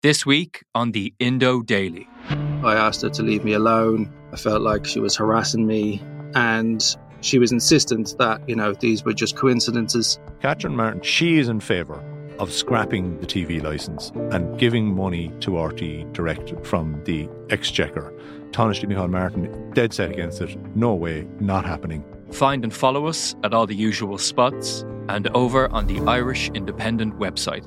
This week on the Indo Daily. I asked her to leave me alone. I felt like she was harassing me and she was insistent that, you know, these were just coincidences. Catherine Martin, she is in favour of scrapping the TV licence and giving money to RT direct from the exchequer. Taoiseach Micheál Martin, dead set against it. No way, not happening. Find and follow us at all the usual spots and over on the Irish Independent website.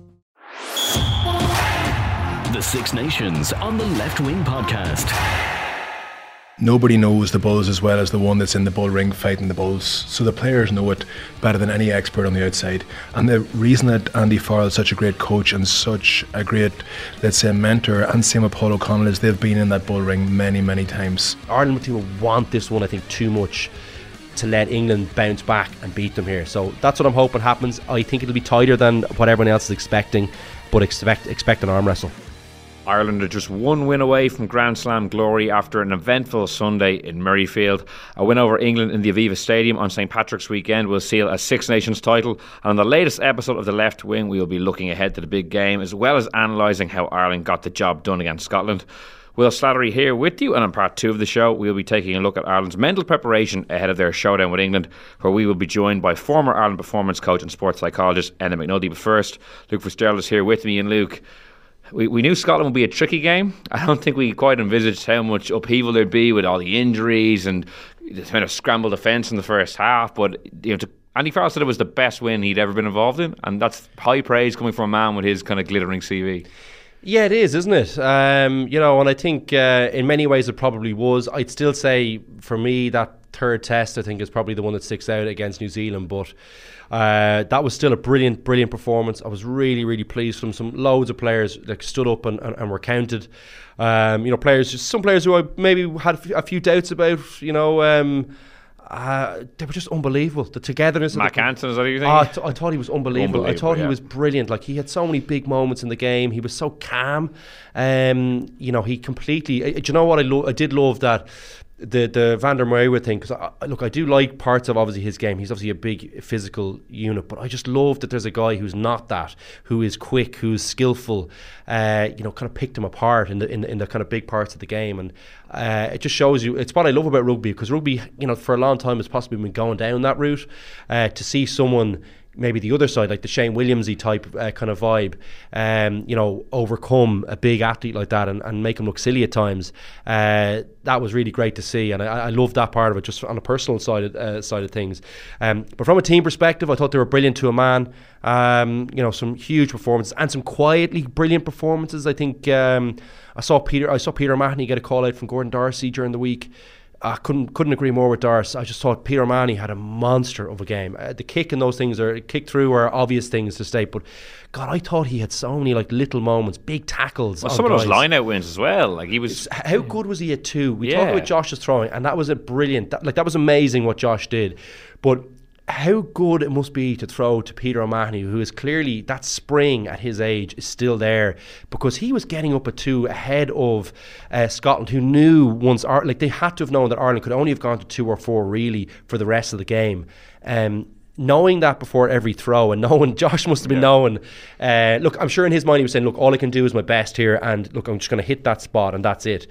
The Six Nations on the Left Wing Podcast. Nobody knows the Bulls as well as the one that's in the bull ring fighting the Bulls. So the players know it better than any expert on the outside. And the reason that Andy Farrell is such a great coach and such a great, let's say, mentor, and same with Paul O'Connell, is they've been in that bull ring many, many times. Ireland team want this one, I think, too much to let England bounce back and beat them here. So that's what I'm hoping happens. I think it'll be tighter than what everyone else is expecting, but expect expect an arm wrestle. Ireland are just one win away from Grand Slam glory after an eventful Sunday in Murrayfield. A win over England in the Aviva Stadium on St Patrick's weekend will seal a Six Nations title. And on the latest episode of The Left Wing, we will be looking ahead to the big game as well as analysing how Ireland got the job done against Scotland. Will Slattery here with you, and in part two of the show, we'll be taking a look at Ireland's mental preparation ahead of their showdown with England, where we will be joined by former Ireland performance coach and sports psychologist Enda McNulty. But first, Luke Fitzgerald is here with me, and Luke, we, we knew Scotland would be a tricky game. I don't think we quite envisaged how much upheaval there'd be with all the injuries and the kind of scrambled defence in the first half. But you know, to, Andy Farrell said it was the best win he'd ever been involved in, and that's high praise coming from a man with his kind of glittering CV. Yeah, it is, isn't it? Um, you know, and I think uh, in many ways it probably was. I'd still say for me that third test, I think, is probably the one that sticks out against New Zealand. But uh, that was still a brilliant, brilliant performance. I was really, really pleased from some loads of players that stood up and, and, and were counted. Um, you know, players, some players who I maybe had a few doubts about. You know. Um, uh, they were just unbelievable. The togetherness. Mack the, is that what you think? Oh, I, th- I thought he was unbelievable. Unbelievable, I thought yeah. he was brilliant. Like he had so many big moments in the game. He was so calm. Um, you know, he completely. Uh, do you know what I, lo- I did love that the the Van der Merwe thing because look, I do like parts of obviously his game. He's obviously a big physical unit, but I just love that there's a guy who's not that, who is quick, who's skillful. Uh, you know, kind of picked him apart in the in the, in the kind of big parts of the game, and uh, it just shows you. It's what I love about rugby because rugby, you know, for a long time has possibly been going down that route. Uh, to see someone maybe the other side, like the Shane Williamsy type uh, kind of vibe, um, you know, overcome a big athlete like that and, and make him look silly at times. Uh, that was really great to see, and I, I love that part of it, just on a personal side of, uh, side of things. Um, but from a team perspective, I thought they were brilliant to a man. Um, you know, some huge performances and some quietly brilliant performances. I think um, I saw Peter, I saw Peter O'Mahony get a call out from Gordon Darcy during the week. I couldn't couldn't agree more with Darcy. I just thought Peter O'Mahony had a monster of a game. Uh, the kick and those things are kick through are obvious things to state, but God, I thought he had so many like little moments, big tackles. Well, some of those guys. line out wins as well. Like he was. How good was he at two? We Yeah. talk about Josh's throwing, and that was a brilliant. That, like that was amazing what Josh did, but. How good it must be to throw to Peter O'Mahony, who is clearly that spring at his age is still there because he was getting up at two ahead of uh, Scotland, who knew once Ar- like they had to have known that Ireland could only have gone to two or four really for the rest of the game. Um, knowing that before every throw and knowing Josh must have been knowing uh, look I'm sure in his mind he was saying look all I can do is my best here and look I'm just going to hit that spot and that's it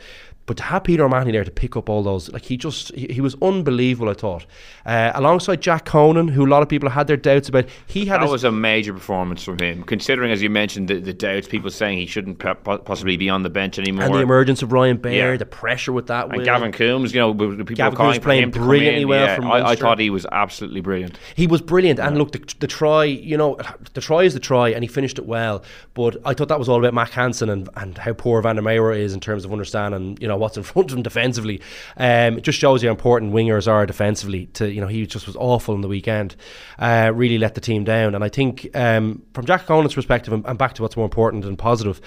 but to have Peter O'Mahony there to pick up all those, like he just, he, he was unbelievable, I thought. Uh, alongside Jack Conan, who a lot of people had their doubts about, he had That his, was a major performance from him, considering, as you mentioned, the, the doubts, people saying he shouldn't po- po- possibly be on the bench anymore. and the emergence of Ryan Baird, Yeah. the pressure with that. And Will. Gavin Coombes, you know, people Gavin calling Coombes playing brilliantly well yeah, from I, I thought he was absolutely brilliant. He was brilliant, and look, the, the try, you know, the try is the try, and he finished it well. But I thought that was all about Mack Hansen and, and how poor Van der Merwe is in terms of understanding, you know, what's in front of him defensively. Um, it just shows how important wingers are defensively. To you know, he just was awful in the weekend. Uh, really let the team down. And I think um, from Jack Conan's perspective, and, and back to what's more important and positive,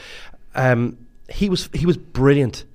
um, he was he was brilliant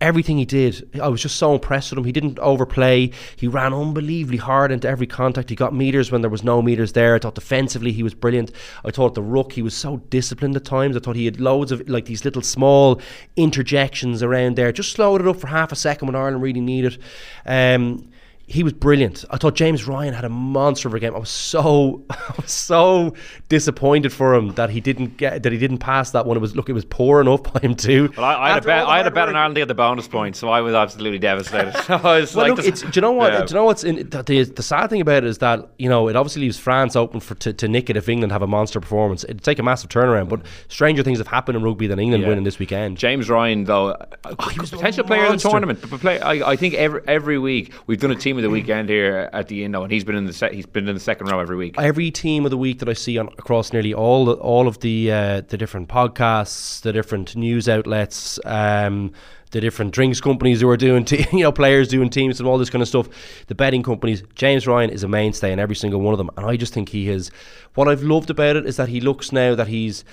everything he did, I was just so impressed with him. He didn't overplay. He ran unbelievably hard into every contact. He got meters when there was no meters there. I thought defensively he was brilliant. I thought the ruck he was so disciplined at times. I thought he had loads of like these little small interjections around there. Just slowed it up for half a second when Ireland really needed. Um, he was brilliant. I thought James Ryan had a monster of a game. I was so, I was so disappointed for him that he didn't get that he didn't pass that one. It was look, it was poor enough by him too. Well, I, I had a bet. I had a bet on Ireland to get the bonus point, so I was absolutely devastated. I was well, like, look, do you know what? Yeah. Do you know what's in, the, the, the sad thing about it is that you know it obviously leaves France open for to, to nick it if England have a monster performance. It'd take a massive turnaround, but stranger things have happened in rugby than England yeah. winning this weekend. James Ryan, though, oh, he was a potential player of the tournament. But play, I, I think every every week we've done a team of the weekend here at the Indo, and he's been in the se- he's been in the second row every week. Every team of the week that I see on across nearly all all of the uh, the different podcasts, the different news outlets. Um, the different drinks companies who are doing, te- you know, players doing teams and all this kind of stuff. The betting companies. James Ryan is a mainstay in every single one of them, and I just think he is. What I've loved about it is that he looks now that he's.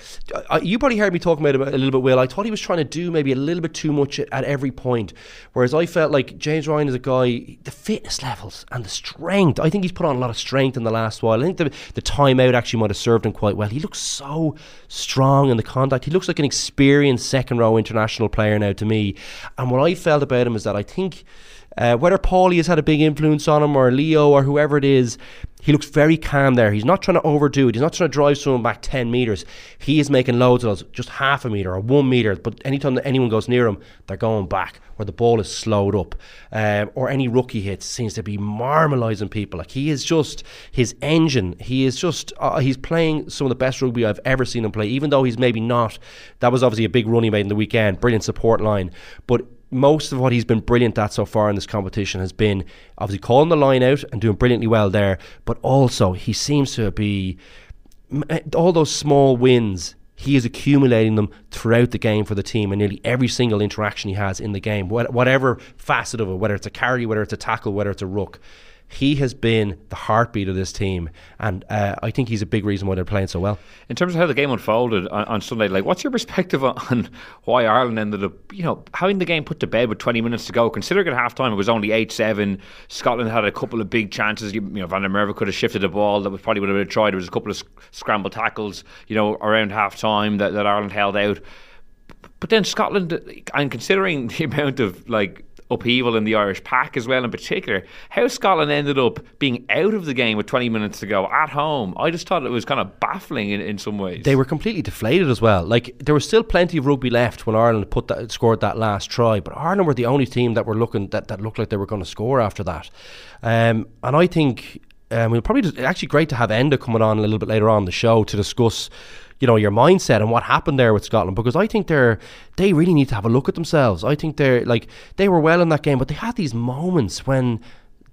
Uh, you probably heard me talking about it a little bit, Will. I thought he was trying to do maybe a little bit too much at every point, whereas I felt like James Ryan is a guy. The fitness levels and the strength. I think he's put on a lot of strength in the last while. I think the the timeout actually might have served him quite well. He looks so strong in the contact. He looks like an experienced second row international player now to me. And what I felt about him is that I think uh, whether Paulie has had a big influence on him or Leo or whoever it is, he looks very calm there. He's not trying to overdo it. He's not trying to drive someone back 10 metres. He is making loads of those, just half a metre or one metre. But anytime that anyone goes near him, they're going back or the ball is slowed up. Um, or any rookie hits seems to be marmalising people. Like he is just his engine. He is just, uh, he's playing some of the best rugby I've ever seen him play, even though he's maybe not. That was obviously a big run he made in the weekend. Brilliant support line. But most of what he's been brilliant at so far in this competition has been obviously calling the line out and doing brilliantly well there, but also he seems to be eh, all those small wins. He is accumulating them throughout the game for the team and nearly every single interaction he has in the game, whatever facet of it, whether it's a carry, whether it's a tackle, whether it's a ruck he has been the heartbeat of this team, and uh, I think he's a big reason why they're playing so well. In terms of how the game unfolded on, on, Sunday, like what's your perspective on why Ireland ended up, you know, having the game put to bed with 20 minutes to go? Considering at halftime it was only 8-7, Scotland had a couple of big chances. You, you know, Van der Merwe could have shifted the ball. That was probably would have been tried. There was a couple of sc- scramble tackles, you know, around halftime that, that Ireland held out. But then Scotland, and considering the amount of like upheaval in the Irish pack as well, in particular. How Scotland ended up being out of the game with 20 minutes to go at home, I just thought it was kind of baffling in, in some ways. They were completely deflated as well. Like there was still plenty of rugby left when Ireland put that scored that last try, but Ireland were the only team that were looking that, that looked like they were going to score after that. Um, and I think um, we'll probably just, actually great to have Enda coming on a little bit later on the show to discuss you know your mindset and what happened there with Scotland because I think they're they really need to have a look at themselves. I think they're like they were well in that game, but they had these moments when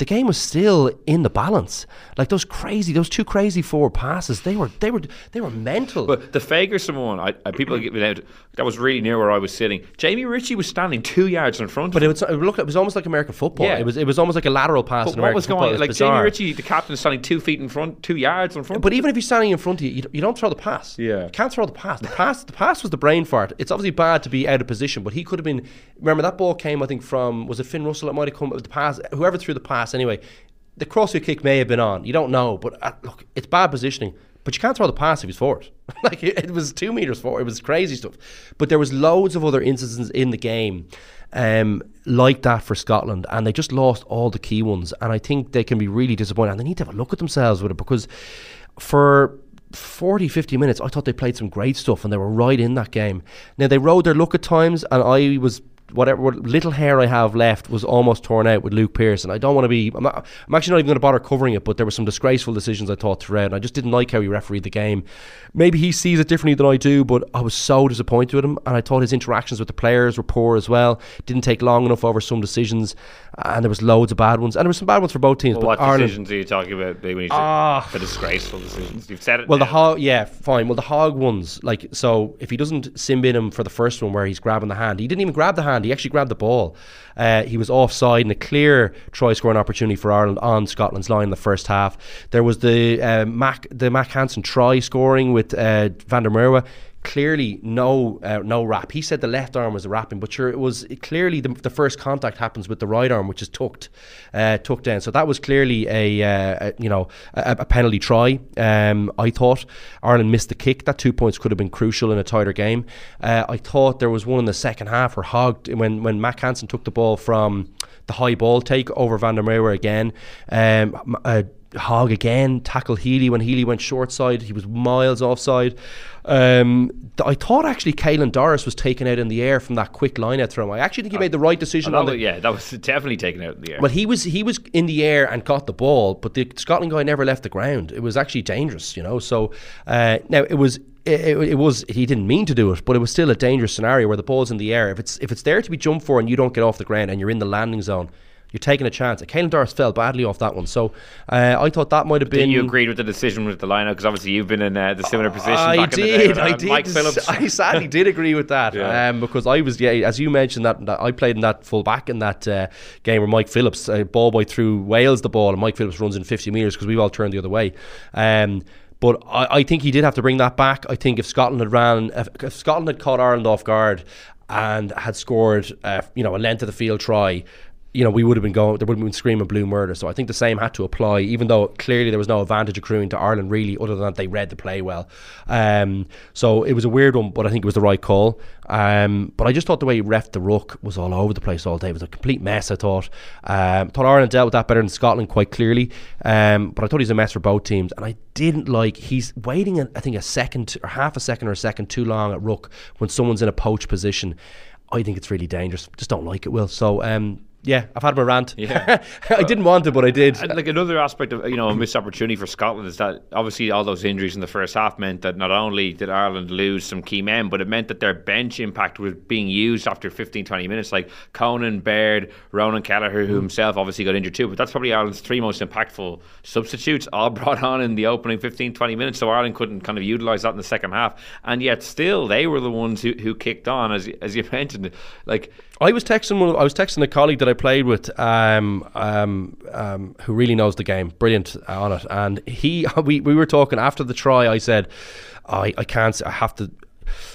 the game was still in the balance. Like those crazy, those two crazy forward passes, they were they were they were mental. But the Fagerson one, I, I people get out. That was really near where I was sitting. Jamie Ritchie was standing two yards in front. But it was it it was almost like American football. Yeah. it was it was almost like a lateral pass. But what was going on? Like bizarre. Jamie Ritchie, the captain, standing two feet in front, two yards in front. But even if he's standing in front of you, you, you don't throw the pass. Yeah, you can't throw the pass. The pass the pass was the brain fart. It's obviously bad to be out of position, but he could have been. Remember that ball came, I think, from was it Finn Russell? It might have come the pass. Whoever threw the pass anyway the crossfield kick may have been on. You don't know, but uh, look, it's bad positioning. But you can't throw the pass if he's forward. like it, it, was two meters forward. It was crazy stuff. But there was loads of other instances in the game um, like that for Scotland, and they just lost all the key ones. And I think they can be really disappointed, and they need to have a look at themselves with it because for 40, 50 minutes, I thought they played some great stuff and they were right in that game. Now, they rode their luck at times, and I was whatever what little hair I have left was almost torn out with Luke Pearce. I don't want to be. I'm, not, I'm actually not even going to bother covering it. But there were some disgraceful decisions I thought throughout. And I just didn't like how he refereed the game. Maybe he sees it differently than I do, but I was so disappointed with him. And I thought his interactions with the players were poor as well. Didn't take long enough over some decisions, and there was loads of bad ones. And there were some bad ones for both teams. Well, but what Ireland, decisions are you talking about? When you ah. the disgraceful decisions. You've said it. Well, now. the Hogg, yeah, fine. Well, the Hogg ones, like so, if he doesn't sim in him for the first one where he's grabbing the hand, he didn't even grab the hand. He actually grabbed the ball. Uh, he was offside in a clear try scoring opportunity for Ireland on Scotland's line in the first half. There was the uh, Mack the Mack Hansen try scoring with uh, Van der Merwe clearly no uh, no wrap. He said the left arm was wrapping, but sure it was clearly the, the first contact happens with the right arm, which is tucked uh, tucked down. So that was clearly a, uh, a you know a, a penalty try. Um, I thought Ireland missed the kick. That two points could have been crucial in a tighter game. Uh, I thought there was one in the second half where Hogg when when Mack Hansen took the ball from the high ball take over Van der Merwe again. Um, uh, Hogg again tackled Healy when Healy went short side. He was miles offside. Um, I thought actually Caelan Doris was taken out in the air from that quick line out throw. I actually think he made the right decision. Oh, on that the, was- yeah, that was definitely taken out in the air. well, he was he was in the air and got the ball, but the Scotland guy never left the ground. It was actually dangerous, you know. So uh, now it was. It, it, it was he didn't mean to do it, but it was still a dangerous scenario where the ball's in the air. If it's if it's there to be jumped for and you don't get off the ground and you're in the landing zone, you're taking a chance. Caelan Doris fell badly off that one, so uh, I thought that might have been. Did you agreed with the decision with the lineup? Because obviously you've been in uh, the similar position. I back in the day did. uh, I did. Mike Phillips. I sadly did agree with that Yeah. um, because I was, yeah, as you mentioned, that, that I played in that full back in that uh, game where Mike Phillips, uh, ball boy threw Wales the ball, and Mike Phillips runs in 50 metres because we've all turned the other way. Um, but I, I think he did have to bring that back. I think if Scotland had ran, if, if Scotland had caught Ireland off guard and had scored, uh, you know, a length of the field try, you know, we would have been going, there would have been screaming blue murder. So I think the same had to apply, even though clearly there was no advantage accruing to Ireland, really, other than that they read the play well. Um, so it was a weird one, but I think it was the right call. Um, but I just thought the way he ref the ruck was all over the place all day. It was a complete mess, I thought. Um, thought Ireland dealt with that better than Scotland quite clearly. Um, but I thought he's a mess for both teams. And I didn't like, he's waiting, I think, a second or half a second or a second too long at ruck when someone's in a poach position. I think it's really dangerous. Just don't like it, Will. So, um, yeah, I've had my rant. Yeah. I didn't want it, but I did. And like another aspect of you know a missed opportunity for Scotland is that obviously all those injuries in the first half meant that not only did Ireland lose some key men, but it meant that their bench impact was being used after 15, 20 minutes. Like Conan, Baird, Ronan Kelleher, who mm. himself obviously got injured too, but that's probably Ireland's three most impactful substitutes, all brought on in the opening 15, 20 minutes. So Ireland couldn't kind of utilise that in the second half, and yet still they were the ones who, who kicked on, as as you mentioned. Like I was texting one. of- I was texting a colleague that I played with, um, um, um, who really knows the game, brilliant on it. And he, we, we were talking after the try. I said, I, I can't. I have to.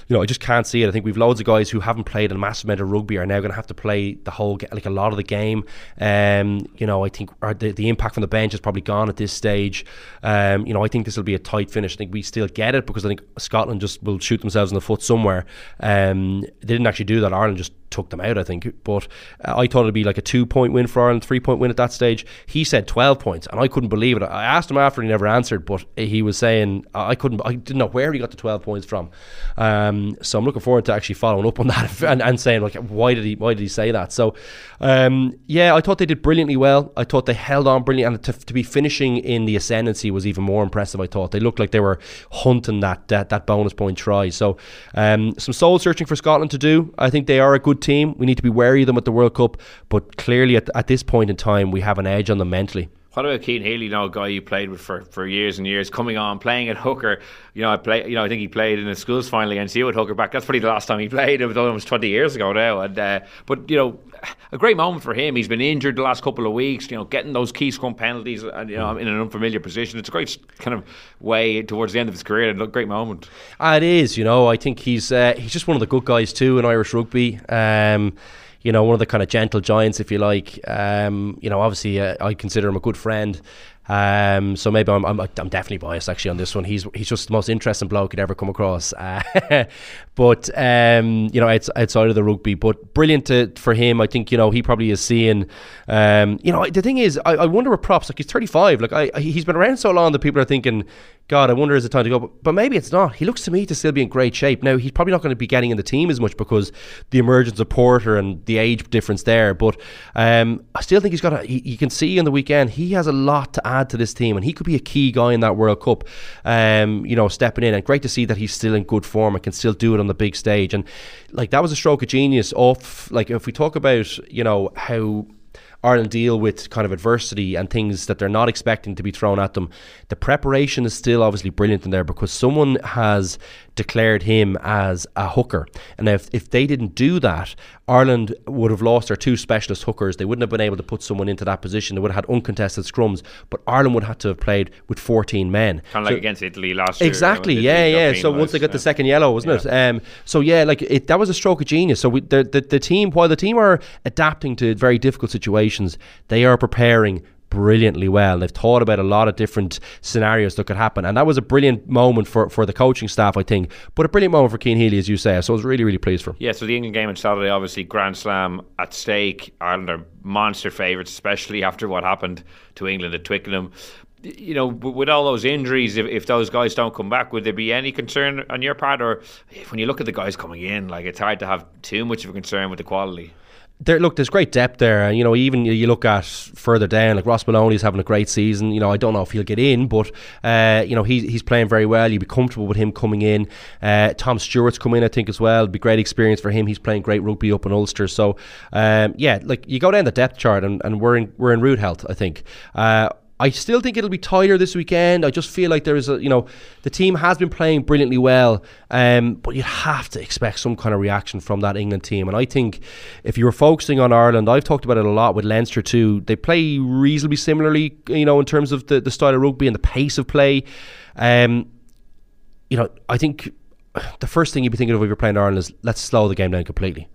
You know, I just can't see it. I think we've loads of guys who haven't played a massive amount of rugby are now going to have to play the whole, like a lot of the game. Um, you know, I think the, the impact from the bench is probably gone at this stage. Um, you know, I think this will be a tight finish. I think we still get it because I think Scotland just will shoot themselves in the foot somewhere. Um, they didn't actually do that. Ireland just took them out, I think. But uh, I thought it'd be like a two point win for Ireland, three point win at that stage. He said 12 points, and I couldn't believe it. I asked him after, he never answered, but he was saying, I couldn't, I didn't know where he got the 12 points from. Um, so I'm looking forward to actually following up on that and, and saying, like, why did he, why did he say that? So, um, yeah, I thought they did brilliantly well. I thought they held on brilliantly, and to, to be finishing in the ascendancy was even more impressive. I thought they looked like they were hunting that that, that bonus point try. So, um, some soul searching for Scotland to do. I think they are a good team. We need to be wary of them at the World Cup, but clearly at, at this point in time, we have an edge on them mentally. What about Cian Healy, know, a guy you played with for, for years and years, coming on, playing at hooker. You know, I play. You know, I think he played in the schools final against you at hooker back. That's probably the last time he played. It was almost twenty years ago now. And uh, but you know, a great moment for him. He's been injured the last couple of weeks. You know, getting those key scrum penalties, and you know, in an unfamiliar position. It's a great kind of way towards the end of his career. And a great moment. Ah, it is. You know, I think he's uh, he's just one of the good guys too in Irish rugby. Um, you know, one of the kind of gentle giants, if you like. Um, you know, obviously, uh, I consider him a good friend. Um, so maybe I'm, I'm I'm definitely biased actually on this one. He's he's just the most interesting bloke you'd ever come across. Uh, but um, you know, it's outside of the rugby, but brilliant to, for him. I think you know he probably is seeing. Um, you know, the thing is, I, I wonder what props. Like he's 35. Like I, he's been around so long that people are thinking, God, I wonder is it time to go? But, but maybe it's not. He looks to me to still be in great shape. Now he's probably not going to be getting in the team as much because the emergence of Porter and the age difference there. But um, I still think he's got. A, he, you can see on the weekend he has a lot to add to this team, and he could be a key guy in that World Cup. Um, you know, stepping in, and great to see that he's still in good form and can still do it on the big stage. And like that was a stroke of genius. Off like if we talk about you know how Ireland deal with kind of adversity and things that they're not expecting to be thrown at them. The preparation is still obviously brilliant in there because someone has declared him as a hooker. And if, if they didn't do that, Ireland would have lost their two specialist hookers. They wouldn't have been able to put someone into that position. They would have had uncontested scrums, but Ireland would have to have played with 14 men. Kind of like against Italy last year. Exactly. you know, Yeah, yeah. So once they got penalised, the second yellow, wasn't it? Um, so yeah, like it, that was a stroke of genius. So we, the, the the team, while the team are adapting to very difficult situations, they are preparing brilliantly well. They've thought about a lot of different scenarios that could happen, and that was a brilliant moment for, for the coaching staff, I think. But a brilliant moment for Cian Healy, as you say. So I was really, really pleased for him. Yeah, so the England game on Saturday, obviously Grand Slam at stake. Ireland are monster favourites, especially after what happened to England at Twickenham. You know, with all those injuries, if, if those guys don't come back, would there be any concern on your part? Or when you look at the guys coming in, like it's hard to have too much of a concern with the quality. There, look, there's great depth there. And, you know, even you- look at further down, like Ross Molony's having a great season. You know, I don't know if he'll get in, but, uh, you know, he's, he's playing very well. You'd be comfortable with him coming in. Uh, Tom Stewart's come in, I think, as well. It'd be great experience for him. He's playing great rugby up in Ulster. So, um, yeah, like you go down the depth chart and, and we're in we're in root health, I think. Uh, I still think it'll be tighter this weekend. I just feel like there is a, you know, the team has been playing brilliantly well, um, but you have to expect some kind of reaction from that England team. And I think if you were focusing on Ireland, I've talked about it a lot with Leinster too. They play reasonably similarly, you know, in terms of the, the style of rugby and the pace of play. Um, you know, I think the first thing you'd be thinking of if you're playing Ireland is let's slow the game down completely.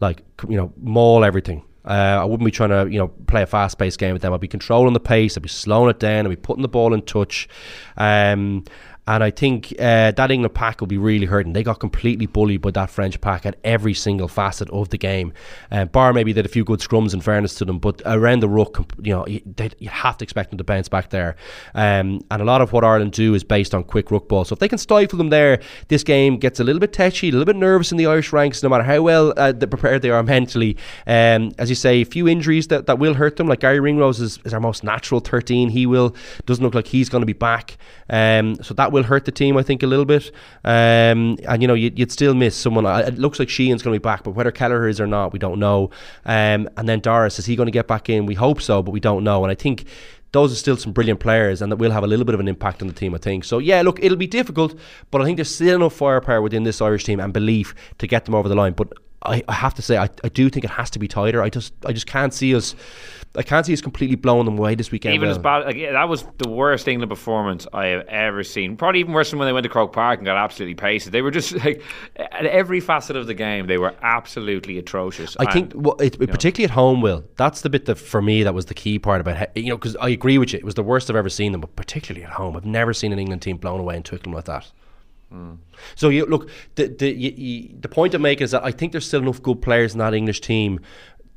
Like, you know, maul everything. Uh, I wouldn't be trying to, you know, play a fast-paced game with them. I'd be controlling the pace. I'd be slowing it down. I'd be putting the ball in touch. Um, and I think uh, that England pack will be really hurting. They got completely bullied by that French pack at every single facet of the game. Uh, bar maybe did a few good scrums in fairness to them, but around the ruck, you know, you, have to expect them to bounce back there. Um, and a lot of what Ireland do is based on quick ruck ball. So if they can stifle them there, this game gets a little bit touchy, a little bit nervous in the Irish ranks, no matter how well uh, prepared they are mentally. Um, as you say, a few injuries that, that will hurt them. Like Garry Ringrose is, is our most natural 13. He will doesn't look like he's going to be back. Um, so that will hurt the team, I think, a little bit. Um, and you know, you'd, you'd still miss someone. It looks like Sheehan's going to be back, but whether Kelleher is or not, we don't know. Um, and then Doris, is he going to get back in? We hope so, but we don't know. And I think those are still some brilliant players and that will have a little bit of an impact on the team, I think. So, yeah, look, it'll be difficult, but I think there's still enough firepower within this Irish team and belief to get them over the line. But I, I have to say, I, I do think it has to be tighter. I just I just can't see us. I can't see us completely blowing them away this weekend. Even as bad, like, yeah, that was the worst England performance I have ever seen. Probably even worse than when they went to Croke Park and got absolutely pasted. They were just like at every facet of the game, they were absolutely atrocious. I think, well, it, you know, particularly at home, Will, that's the bit that for me that was the key part about he- you know because I agree with you, it was the worst I've ever seen them, but particularly at home, I've never seen an England team blown away in Twickenham like that. Hmm. So you look, the the you, you, the point I'm making is that I think there's still enough good players in that English team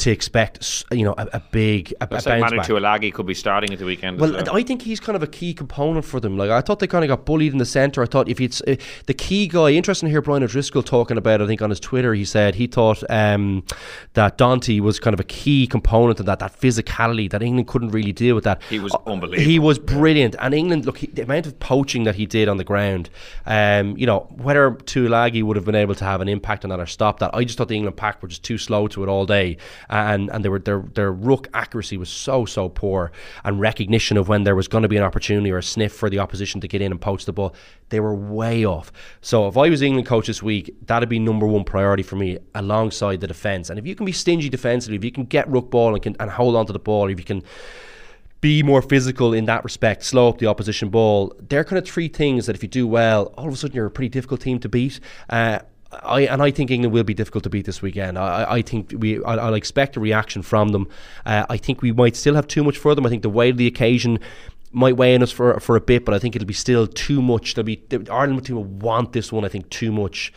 to expect, you know, a, a big a, a Looks bounce like Manu back. Could be starting at the weekend. as Well, I think he's kind of a key component for them. Like I thought they kind of got bullied in the centre. I thought if it's uh, the key guy, interesting to hear Brian O'Driscoll talking about. I think on his Twitter, he said he thought um, that Danty was kind of a key component of that, that physicality that England couldn't really deal with. That He was Uh, unbelievable. He was brilliant, and England look he, the amount of poaching that he did on the ground. Um, you know whether Tuilagi would have been able to have an impact on that or stop that. I just thought the England pack were just too slow to it all day, and and they were their their ruck accuracy was so so poor, and recognition of when there was going to be an opportunity or a sniff for the opposition to get in and poach the ball, they were way off. So if I was England coach this week, that'd be number one priority for me alongside the defence. And if you can be stingy defensively, if you can get ruck ball and can and hold on to the ball, if you can be more physical in that respect, slow up the opposition ball. They're kind of three things that if you do well, all of a sudden you're a pretty difficult team to beat. Uh, I and I think England will be difficult to beat this weekend. I, I- think we I, I'll expect a reaction from them. Uh, I think we might still have too much for them. I think the weight of the occasion might weigh in us for for a bit, but I think it'll be still too much. There'll be Ireland team will want this one. I think too much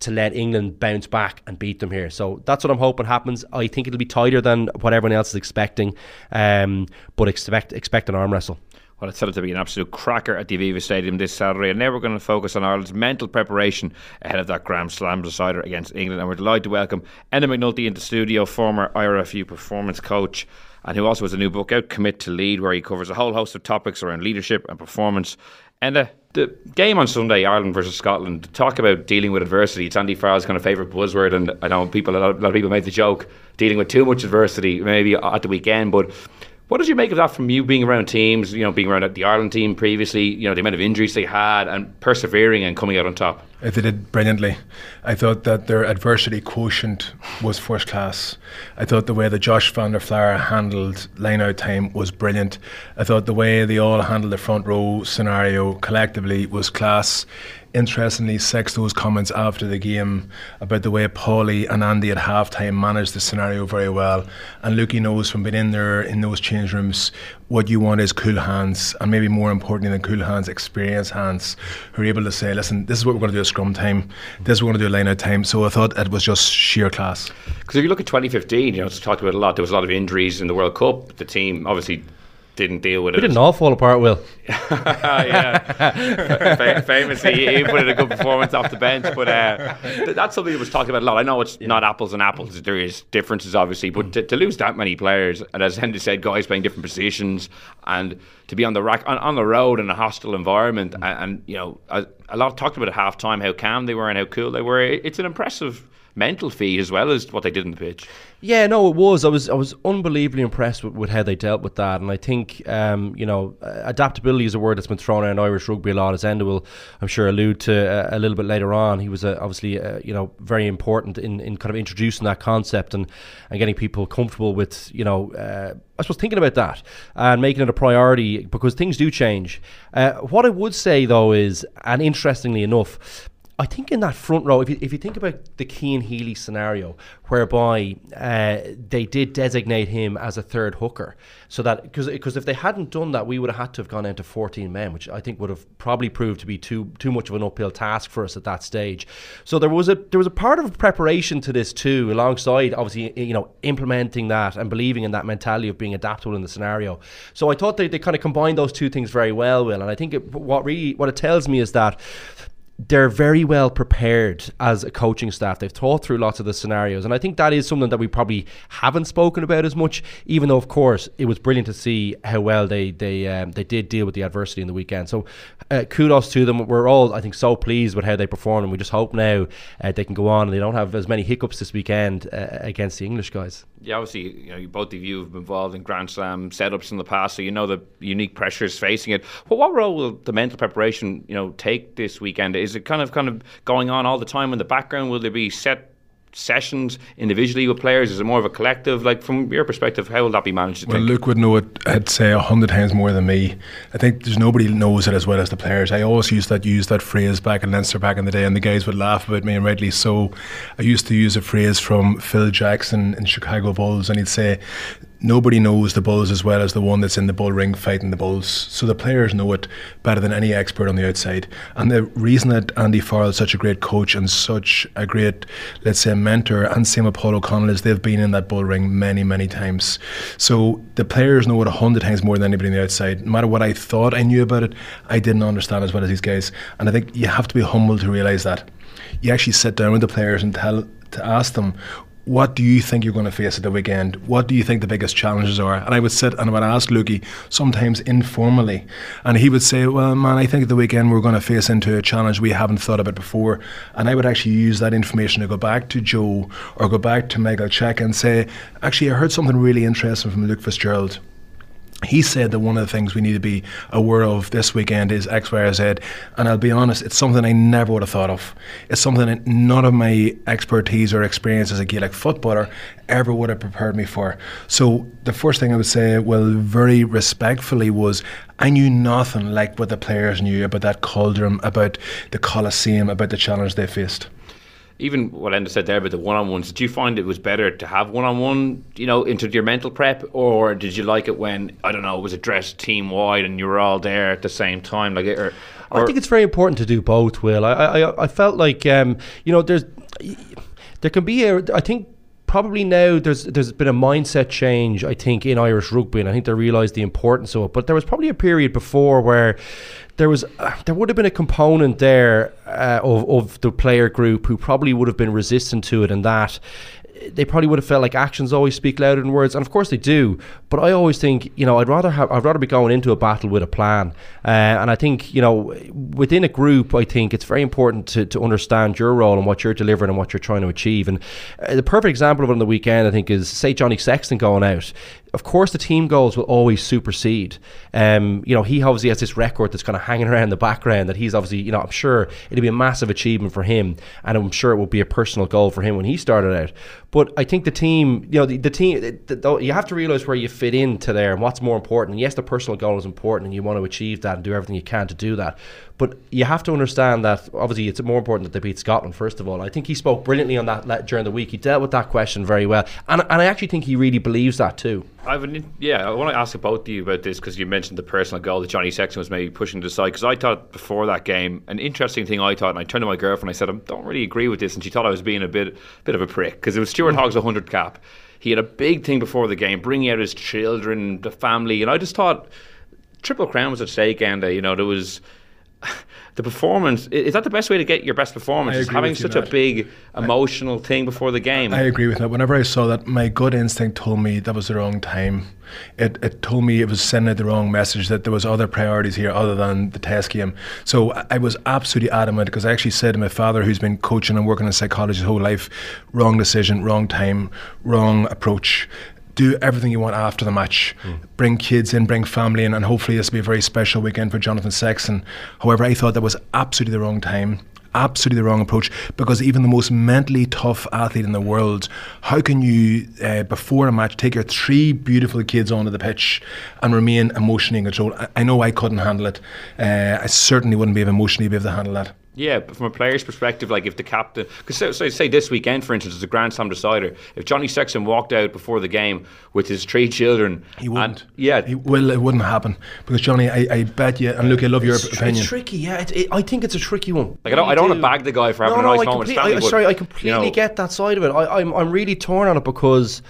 to let England bounce back and beat them here. So that's what I'm hoping happens. I think it'll be tighter than what everyone else is expecting, um, but expect expect an arm wrestle. Well, it's set up to be an absolute cracker at the Aviva Stadium this Saturday, and now we're going to focus on Ireland's mental preparation ahead of that Grand Slam decider against England. And we're delighted to welcome Enda McNulty into the studio, former IRFU performance coach, and who also has a new book out, Commit to Lead, where he covers a whole host of topics around leadership and performance. And the game on Sunday, Ireland versus Scotland, talk about dealing with adversity. It's Andy Farrell's kind of favourite buzzword, and I know people, a lot, of, a lot of people made the joke dealing with too much adversity maybe at the weekend, but What did you make of that from you being around teams, you know, being around the Ireland team previously, you know, the amount of injuries they had and persevering and coming out on top? Uh, they did brilliantly. I thought that their adversity quotient was first class. I thought the way that Josh van der handled line out time was brilliant. I thought the way they all handled the front row scenario collectively was class interestingly, Sexto's comments after the game about the way Paulie and Andy at halftime managed the scenario very well. And Lukey knows from being in there in those change rooms what you want is cool hands, and maybe more importantly than cool hands, experienced hands who are able to say, listen, this is what we're going to do at scrum time, this is what we're going to do at line out time. So I thought it was just sheer class. Because if you look at 2015, you know, it's talked about a lot. There was a lot of injuries in the World Cup. The team obviously didn't deal with we it. didn't all fall apart, Will. yeah, famously he put in a good performance off the bench, but uh, that's something that was talked about a lot. I know it's yeah. not apples and apples; there is differences, obviously, but mm. to, to, lose that many players, and as Henry said, guys playing different positions, and to be on the rack on, on the road in a hostile environment, mm. and, and, you know, a, a lot talked about at half time how calm they were and how cool they were. It's an impressive mental feat as well as what they did in the pitch. Yeah, no, it was. I was I was unbelievably impressed with, with how they dealt with that, and I think um, you know adaptability is a word that's been thrown around Irish rugby a lot. As Enda will, I'm sure, allude to uh, a little bit later on. He was uh, obviously uh, you know very important in, in kind of introducing that concept and and getting people comfortable with you know uh, I suppose thinking about that and making it a priority because things do change. What I would say though is, and interestingly enough, I think in that front row, if you, if you think about the Cian Healy scenario, whereby uh, they did designate him as a third hooker, so that because because if they hadn't done that, we would have had to have gone into 14 men, which I think would have probably proved to be too too much of an uphill task for us at that stage. So there was a there was a part of preparation to this too, alongside obviously you know implementing that and believing in that mentality of being adaptable in the scenario. So I thought they, they kind of combined those two things very well, Will, and I think it, what really what it tells me is that they're very well prepared as a coaching staff. They've thought through lots of the scenarios, and I think that is something that we probably haven't spoken about as much. Even though, of course, it was brilliant to see how well they they um, they did deal with the adversity in the weekend. So, uh, kudos to them. We're all, I think, so pleased with how they performed, and we just hope now uh, they can go on and they don't have as many hiccups this weekend uh, against the English guys. Yeah, obviously, you know, both of you have been involved in Grand Slam setups in the past, so you know the unique pressures facing it. But what role will the mental preparation, you know, take this weekend? Is it kind of kind of going on all the time in the background? Will there be set sessions individually with players? Is it more of a collective? Like from your perspective, how will that be managed? Well, think? Luke would know it. I'd say a hundred times more than me. I think there's nobody knows it as well as the players. I always used that use that phrase back in Leinster back in the day, and the guys would laugh about me, and rightly so. I used to use a phrase from Phil Jackson in Chicago Bulls, and he'd say nobody knows the Bulls as well as the one that's in the bull ring fighting the Bulls. So the players know it better than any expert on the outside. And the reason that Andy Farrell is such a great coach and such a great, let's say, mentor, and same with Paul O'Connell, is they've been in that bull ring many, many times. So the players know it a hundred times more than anybody on the outside. No matter what I thought I knew about it, I didn't understand as well as these guys. And I think you have to be humble to realise that. You actually sit down with the players and tell to ask them what do you think you're going to face at the weekend? What do you think the biggest challenges are? And I would sit and I would ask Lukey sometimes informally, and he would say, "Well, man, I think at the weekend we're going to face into a challenge we haven't thought about before." And I would actually use that information to go back to Joe or go back to Michael Check and say, "Actually, I heard something really interesting from Luke Fitzgerald." He said that one of the things we need to be aware of this weekend is X, Y, or Z. And I'll be honest, it's something I never would have thought of. It's something that none of my expertise or experience as a Gaelic footballer ever would have prepared me for. So the first thing I would say, well, very respectfully, was I knew nothing like what the players knew about that cauldron, about the Coliseum, about the challenge they faced even what Enda said there about the one on ones, did you find it was better to have one on one, you know, into your mental prep, or did you like it when I don't know, it was addressed team wide and you were all there at the same time, like, or, or I think it's very important to do both. Will I? I, I felt like um, you know, there's there can be a, I think probably now there's there's been a mindset change I think in Irish rugby and I think they realised the importance of it but there was probably a period before where there was uh, there would have been a component there uh, of of the player group who probably would have been resistant to it, and that they probably would have felt like actions always speak louder than words, and of course they do. But I always think, you know, I'd rather have, I'd rather be going into a battle with a plan. Uh, and I think, you know, within a group, I think it's very important to, to understand your role and what you're delivering and what you're trying to achieve. And uh, the perfect example of it on the weekend, I think, is say Johnny Sexton going out of course, the team goals will always supersede. Um, you know, he obviously has this record that's kind of hanging around the background that he's obviously, you know, I'm sure it'll be a massive achievement for him, and I'm sure it will be a personal goal for him when he started out. But I think the team, you know, the, the team, the, the, you have to realize where you fit into there and what's more important. And yes, the personal goal is important, and you want to achieve that and do everything you can to do that. But you have to understand that obviously it's more important that they beat Scotland first of all. I think he spoke brilliantly on that during the week. He dealt with that question very well, and and I actually think he really believes that too. I've an, yeah, I want to ask about you about this because you mentioned the personal goal that Johnny Sexton was maybe pushing to the side. Because I thought before that game, an interesting thing I thought, and I turned to my girlfriend, I said, I don't really agree with this, and she thought I was being a bit bit of a prick because it was Stuart mm. Hogg's 100 cap. He had a big thing before the game, bringing out his children, the family, and I just thought Triple Crown was at stake, and you know there was the performance is that the best way to get your best performance? Is having such a big emotional I, thing before the game. I agree with that. Whenever I saw that, my gut instinct told me that was the wrong time. It, it told me it was sending the wrong message that there was other priorities here other than the test game. So I was absolutely adamant because I actually said to my father, who's been coaching and working in psychology his whole life, wrong decision, wrong time, wrong approach do everything you want after the match. Mm. Bring kids in, bring family in, and hopefully this will be a very special weekend for Jonathan Sexton. However, I thought that was absolutely the wrong time. Absolutely the wrong approach because even the most mentally tough athlete in the world, how can you, uh, before a match, take your three beautiful kids onto the pitch and remain emotionally in control? I, I know I couldn't handle it. Uh, I certainly wouldn't be able emotionally be able to handle that. Yeah, but from a player's perspective, like if the captain, because so, so, say this weekend, for instance, it's a Grand Slam decider. If Johnny Sexton walked out before the game with his three children, he wouldn't. And, yeah, he, well, it wouldn't happen because Johnny, I, I bet you, and look, I love your it's opinion. It's tricky, yeah. It, it, I think it's a tricky one. Like I don't, I don't do. want to bag the guy for having no, a nice no, moment. I, sorry, I completely you know, get that side of it. I, I'm, I'm really torn on it because.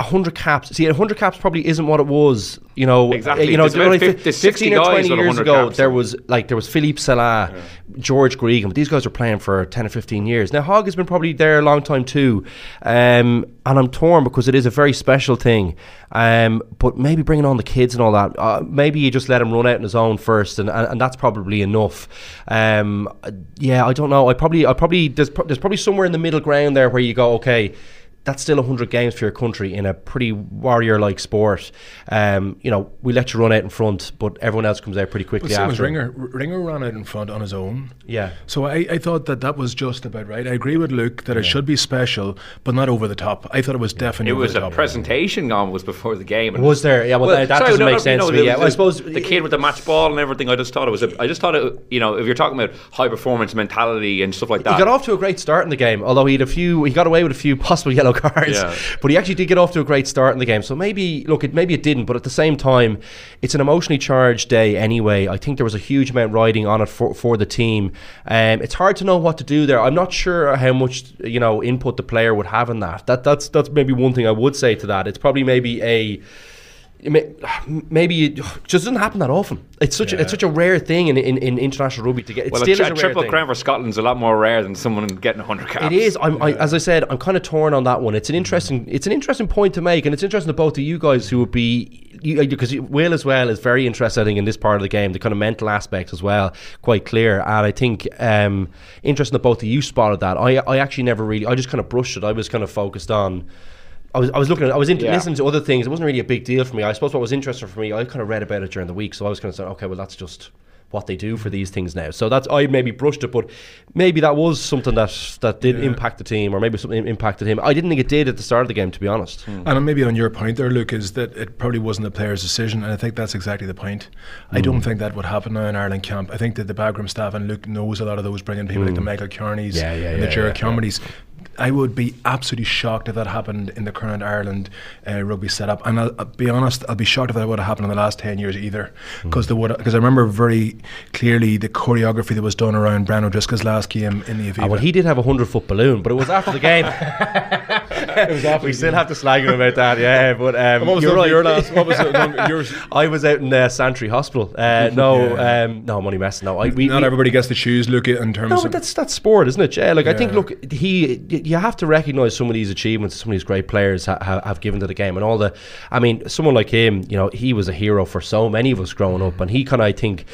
100 caps. See, 100 caps probably isn't what it was. You know, exactly. You know, only 50, 15 or 20 years ago, caps. there was like there was Philippe Sella, yeah. George Gregan, but these guys are playing for 10 or 15 years. Now, Hogg has been probably there a long time too, um, and I'm torn because it is a very special thing. Um, but maybe bringing on the kids and all that, uh, maybe you just let him run out on his own first, and, and, and that's probably enough. Um, yeah, I don't know. I probably, I probably there's, there's probably somewhere in the middle ground there where you go, okay that's still 100 games for your country in a pretty warrior like sport. Um, you know, we let you run out in front, but everyone else comes out pretty quickly well, after. Ringer. Ringer ran out in front on his own. Yeah. So I, I thought that that was just about right. I agree with Luke that yeah. it should be special, but not over the top. I thought it was definitely. It was a presentation gone was before the game. And was there? Yeah, well, well that, that sorry, doesn't no, make no, sense no, to me. Yeah, well, I suppose the kid with the match ball and everything. I just thought it was. A, I just thought it. You know, if you're talking about high performance mentality and stuff like that, he got off to a great start in the game. Although he had a few, he got away with a few possible yellow cards. Yeah. But he actually did get off to a great start in the game. So maybe, look, it, maybe it didn't, but at the same time, it's an emotionally charged day anyway. I think there was a huge amount riding on it for, for the team. Um, it's hard to know what to do there. I'm not sure how much you know input the player would have in that. That that's that's maybe one thing I would say to that. It's probably maybe a maybe it just doesn't happen that often. It's such yeah. a, it's such a rare thing in, in, in international rugby to get. It well, still a, a, a triple crown for Scotland's a lot more rare than someone getting hundred caps. It is. I'm, yeah. I, as I said, I'm kind of torn on that one. It's an interesting it's an interesting point to make, and it's interesting to both of you guys who would be because Will as well is very interested in in this part of the game, the kind of mental aspect as well, quite clear. And I think um, interesting that both of you spotted that. I I actually never really. I just kind of brushed it. I was kind of focused on I was, I was looking at, I was into yeah. listening to other things. It wasn't really a big deal for me. I suppose what was interesting for me, I kind of read about it during the week, so I was kind of saying, okay, well, that's just what they do for these things now. So that's I maybe brushed it, but maybe that was something that that did yeah. impact the team, or maybe something impacted him. I didn't think it did at the start of the game, to be honest. Mm. And maybe on your point there, Luke, is that it probably wasn't the player's decision, and I think that's exactly the point. Mm. I don't hmm. think that would happen now in Ireland camp. I think that the backroom staff and Luke knows a lot of those brilliant people mm. like the hmm. Michael Kearneys yeah, yeah, and the yeah, Jared yeah, I would be absolutely shocked if that happened in the current Ireland uh, rugby setup. And I'll, I'll, be honest, I'll be shocked if that would have happened in the last 10 years either. Because mm. because I remember very clearly the choreography that was done around Brian O'Driscoll's last game in the Aviva. Oh, well, he did have a 100 foot balloon, but it was after the game. after we still have to slag him about that, yeah. But um, what was you're right. your last? What was it, yours? I was out in uh, Santry Hospital. Uh, no, yeah. um, no, money messing. No, I, we, Not we, everybody gets to choose, look, in terms no, of. but that's, that's sport, isn't it? Yeah, like, yeah. I think, look, he, you have to recognise some of these achievements some of these great players ha- ha- have given to the game and all the I mean someone like him you know he was a hero for so many of us growing up and he kind of I think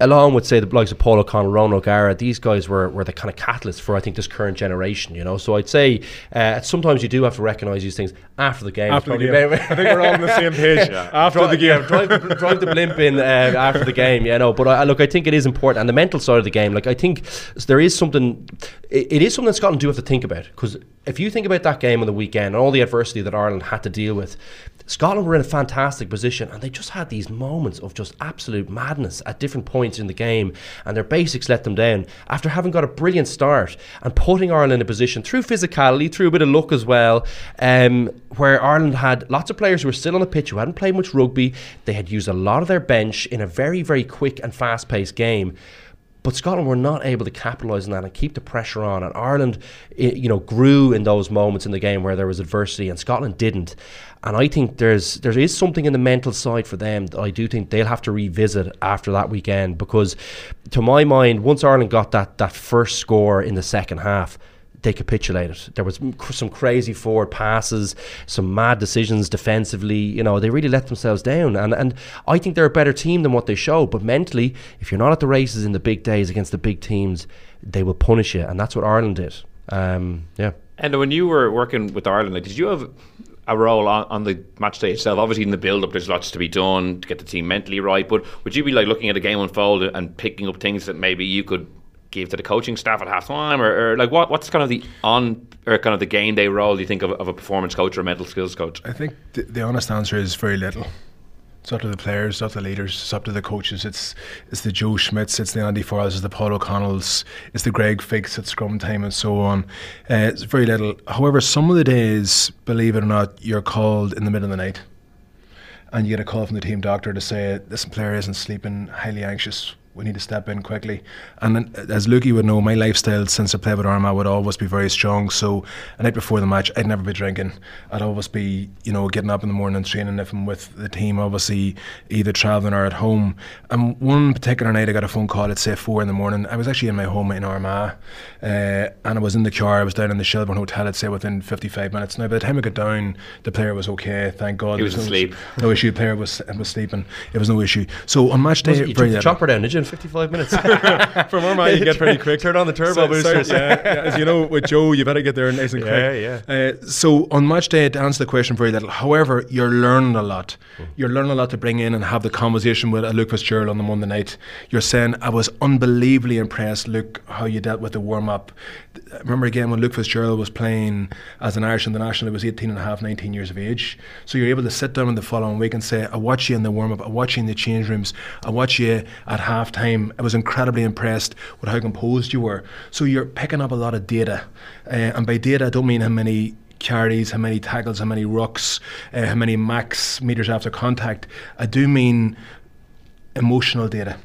along with say the likes of Paul O'Connell, Ron O'Gara, these guys were, were the kind of catalysts for I think this current generation. You know, so I'd say uh, sometimes you do have to recognise these things after the game. After the game. I think we're all on the same page. yeah. After drive, the game, yeah, drive, the, drive the blimp in uh, after the game. Yeah, no, but I, look, I think it is important, and the mental side of the game. Like I think there is something. it, it is something Scotland do have to think about because if you think about that game on the weekend and all the adversity that Ireland had to deal with, Scotland were in a fantastic position and they just had these moments of just absolute madness at different points in the game and their basics let them down after having got a brilliant start and putting Ireland in a position through physicality, through a bit of luck as well, um, where Ireland had lots of players who were still on the pitch who hadn't played much rugby. They had used a lot of their bench in a very, very quick and fast paced game. But Scotland were not able to capitalise on that and keep the pressure on. And Ireland, you know, grew in those moments in the game where there was adversity, and Scotland didn't. And I think there's there is something in the mental side for them that I do think they'll have to revisit after that weekend because, to my mind, once Ireland got that that first score in the second half, they capitulated. There was some crazy forward passes, some mad decisions defensively. You know, they really let themselves down. And and I think they're a better team than what they show. But mentally, if you're not at the races in the big days against the big teams, they will punish you. And that's what Ireland did. Um, yeah. And when you were working with Ireland, like, did you have a role on, on the match day itself? Obviously, in the build up, there's lots to be done to get the team mentally right. But would you be like looking at a game unfold and picking up things that maybe you could give to the coaching staff at half time, or, or, like what, what's kind of the on or kind of the game day role? Do you think of, of a performance coach or a mental skills coach? I think the, the honest answer is very little. It's up to the players, it's up to the leaders, it's up to the coaches. It's it's the Joe Schmidts, it's the Andy Farrells, it's the Paul O'Connells, it's the Greg Feeks at scrum time and so on. Uh, it's very little. However, some of the days, believe it or not, you're called in the middle of the night and you get a call from the team doctor to say this player isn't sleeping, highly anxious we need to step in quickly. And as Lukey would know, my lifestyle since I played with Armagh would always be very strong. So a night before the match, I'd never be drinking. I'd always be, you know, getting up in the morning and training if I'm with the team, obviously either travelling or at home. And one particular night, I got a phone call at say four in the morning. I was actually in my home in Armagh, uh, and I was in the car. I was down in the Shelbourne Hotel. I'd say within 55 minutes. Now, by the time I got down, the player was okay. Thank God. He was no, asleep. No issue. The player was was sleeping. It was no issue. So on match day, you took the chopper down, did you? 55 minutes. From Armagh, you get pretty quick. Turn on the turbo so, boosters. So, yeah, yeah, as you know, with Joe, you better get there nice and quick. Yeah, yeah. Uh, so on match day, to answer the question very little. However, you're learning a lot. You're learning a lot to bring in and have the conversation with uh, Luke Fitzgerald on the Monday night. You're saying, I was unbelievably impressed, Luke, how you dealt with the warm up. I remember again when Luke Fitzgerald was playing as an Irish international, he was 18 and a half, 19 years of age. So you're able to sit down in the following week and say, I watch you in the warm up, I watch you in the change rooms, I watch you at half time. I was incredibly impressed with how composed you were. So you're picking up a lot of data. Uh, and by data, I don't mean how many carries, how many tackles, how many rucks, uh, how many max meters after contact. I do mean emotional data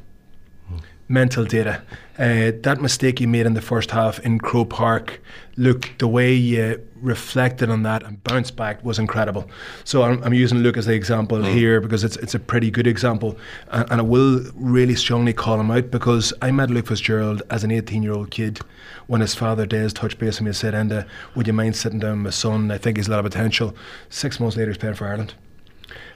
mental data. Uh, that mistake you made in the first half in Croke Park, look, the way you reflected on that and bounced back was incredible. So I'm, I'm using Luke as the example mm. here because it's it's a pretty good example, and, and, I will really strongly call him out because I met Luke Fitzgerald as an 18 year old kid when his father Des touched base with me and said, "Enda, would you mind sitting down with my son? I think he's a lot of potential." Six months later, he's playing for Ireland.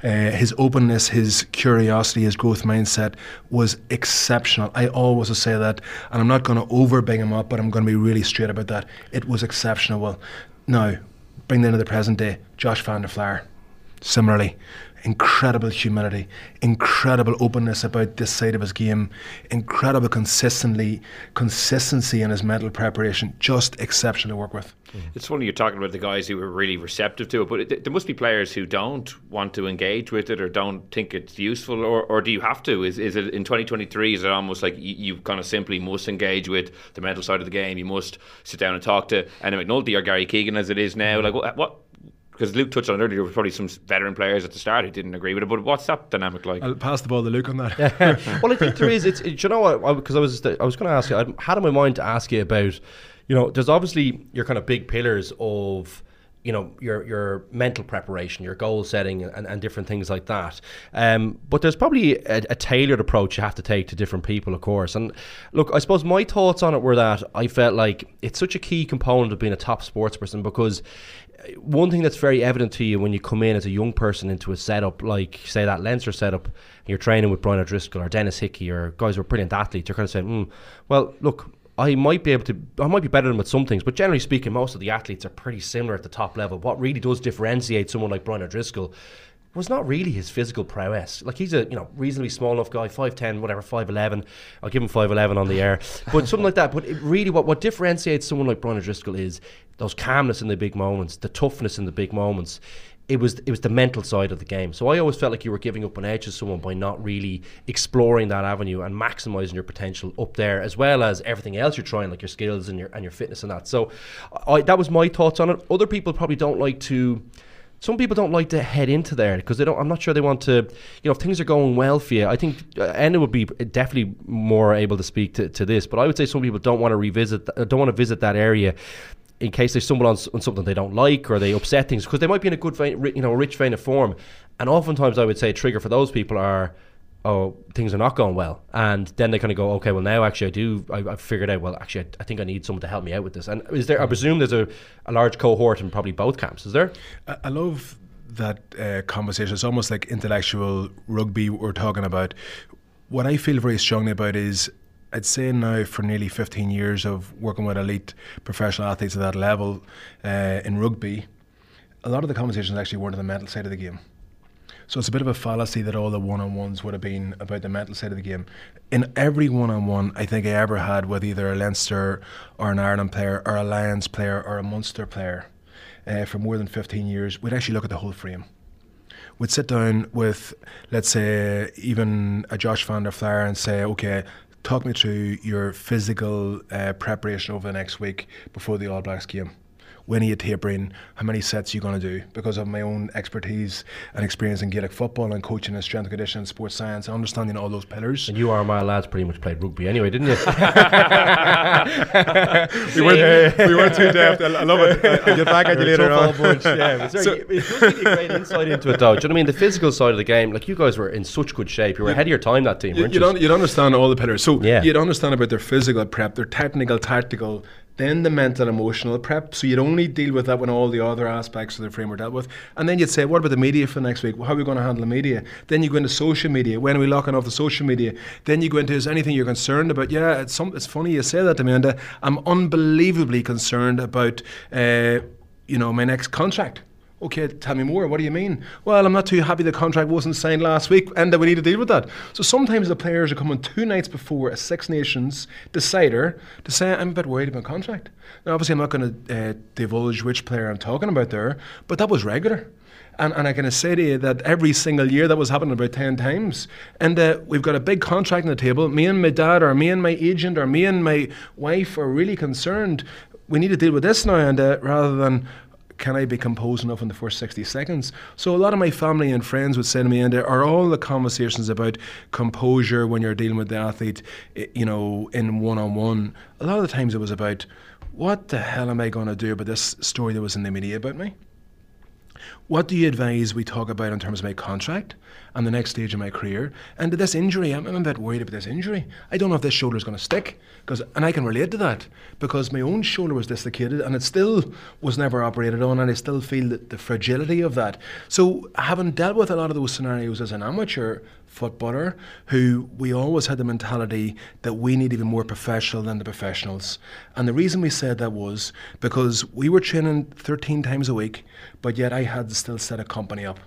Uh, his openness, his curiosity, his growth mindset was exceptional. I always say that, and I'm not going to over big him up, but I'm going to be really straight about that. It was exceptional. Well, Now, bring that into the present day. Josh van der Flier, similarly, incredible humility, incredible openness about this side of his game, incredible consistently consistency in his mental preparation, just exceptional to work with. Mm-hmm. It's funny you're talking about the guys who are really receptive to it, but it, there must be players who don't want to engage with it or don't think it's useful, or, or do you have to? Is, is it in 2023? Is it almost like you, you kind of simply must engage with the mental side of the game? You must sit down and talk to Enda McNulty or Gary Keegan as it is now. Like what, what because Luke touched on it earlier, there were probably some veteran players at the start who didn't agree with it. But what's that dynamic like? I'll pass the ball to Luke on that. well, I think there is. It's it, you know what? Because I, I, was I was going to ask you. I had in my mind to ask you about. You know, there's obviously your kind of big pillars of you know your your mental preparation, your goal setting, and, and different things like that. Um, but there's probably a, a, tailored approach you have to take to different people, of course. And look, I suppose my thoughts on it were that I felt like it's such a key component of being a top sports person because one thing that's very evident to you when you come in as a young person into a setup like say that Leinster setup and you're training with Brian O'Driscoll or Denis Hickie or guys who are brilliant athletes you're kind of saying mm, well look I might be able to, I might be better than with some things, but generally speaking, most of the athletes are pretty similar at the top level. What really does differentiate someone like Brian O'Driscoll was not really his physical prowess. Like he's a you know reasonably small enough guy, five ten, whatever, five eleven. I'll give him five eleven on the air, but something like that. But really, what what differentiates someone like Brian O'Driscoll is those calmness in the big moments, the toughness in the big moments it was it was the mental side of the game. So I always felt like you were giving up an edge to someone by not really exploring that avenue and maximizing your potential up there, as well as everything else you're trying, like your skills and your and your fitness and that. So I, that was my thoughts on it. Other people probably don't like to. Some people don't like to head into there because they don't. I'm not sure they want to. You know, if things are going well for you, I think uh, Enda would be definitely more able to speak to, to this. But I would say some people don't want to revisit, uh, don't want to visit that area in case they stumble on, on something they don't like or they upset things because they might be in a good vein, you know, rich vein of form. And oftentimes, I would say a trigger for those people are, oh, things are not going well, and then they kind of go, okay, well now actually I do, I, have figured out, well actually I, I, think I need someone to help me out with this. And is there? I presume there's a, a large cohort in probably both camps. Is there? I, I love that uh, conversation. It's almost like intellectual rugby we're talking about. What I feel very strongly about is I'd say now for nearly 15 years of working with elite professional athletes at that level uh, in rugby, a lot of the conversations actually weren't on the mental side of the game. So it's a bit of a fallacy that all the one on ones would have been about the mental side of the game. In every one on one I think I ever had with either a Leinster or an Ireland player or a Lions player or a Munster player uh, for more than 15 years, we'd actually look at the whole frame We'd sit down with, let's say, even a Josh van der Flier and say, okay, Talk me through your physical uh, preparation over the next week before the All Blacks game when are you tapering? How many sets are you going to do? Because of my own expertise and experience in Gaelic football and coaching and strength and conditioning, sports science, and understanding all those pillars. And you my lads pretty much played rugby anyway, didn't you? we, weren't, we weren't too deft. I love it. I'll get back at you later on. yeah, it, so, it does great insight into it, though. Do you know what I mean? The physical side of the game, like you guys were in such good shape. You were ahead of your time, that team, you, weren't you? You'd, you'd understand all the pillars. So yeah. you'd understand about their physical prep, their technical, tactical, then the mental emotional prep. So you'd only deal with that when all the other aspects of the frame were dealt with. And then you'd say, what about the media for next week? How are we going to handle the media? Then you go into social media. When are we locking off the social media? Then you go into, is anything you're concerned about? Yeah, it's, some, it's funny you say that, Amanda. I'm unbelievably concerned about, uh, you know, my next contract. Okay, tell me more. What do you mean? Well, I'm not too happy the contract wasn't signed last week and that we need to deal with that. So sometimes the players are coming two nights before a Six Nations decider to say, I'm a bit worried about contract. Now, obviously, I'm not going to uh, divulge which player I'm talking about there, but that was regular. And, and I can say to you that every single year that was happening about 10 times. And uh, we've got a big contract on the table. Me and my dad, or me and my agent, or me and my wife are really concerned. We need to deal with this now, and uh, rather than can I be composed enough in the first 60 seconds? So a lot of my family and friends would say to me, and there are all the conversations about composure when you're dealing with the athlete, eh, you know, in one on one. A lot of the times it was about, what the hell am I going to do about this story that was in the media about me? What do you advise we talk about in terms of my contract and the next stage of my career? And this injury, I'm, I'm a bit worried about this injury. I don't know if this shoulder is going to stick, because and I can relate to that because my own shoulder was dislocated and it still was never operated on, and I still feel the, the fragility of that. So, having dealt with a lot of those scenarios as an amateur footballer who we always had the mentality that we need to be more professional than the professionals. And the reason we said that was because we were training 13 times a week, but yet I had to still set a company up.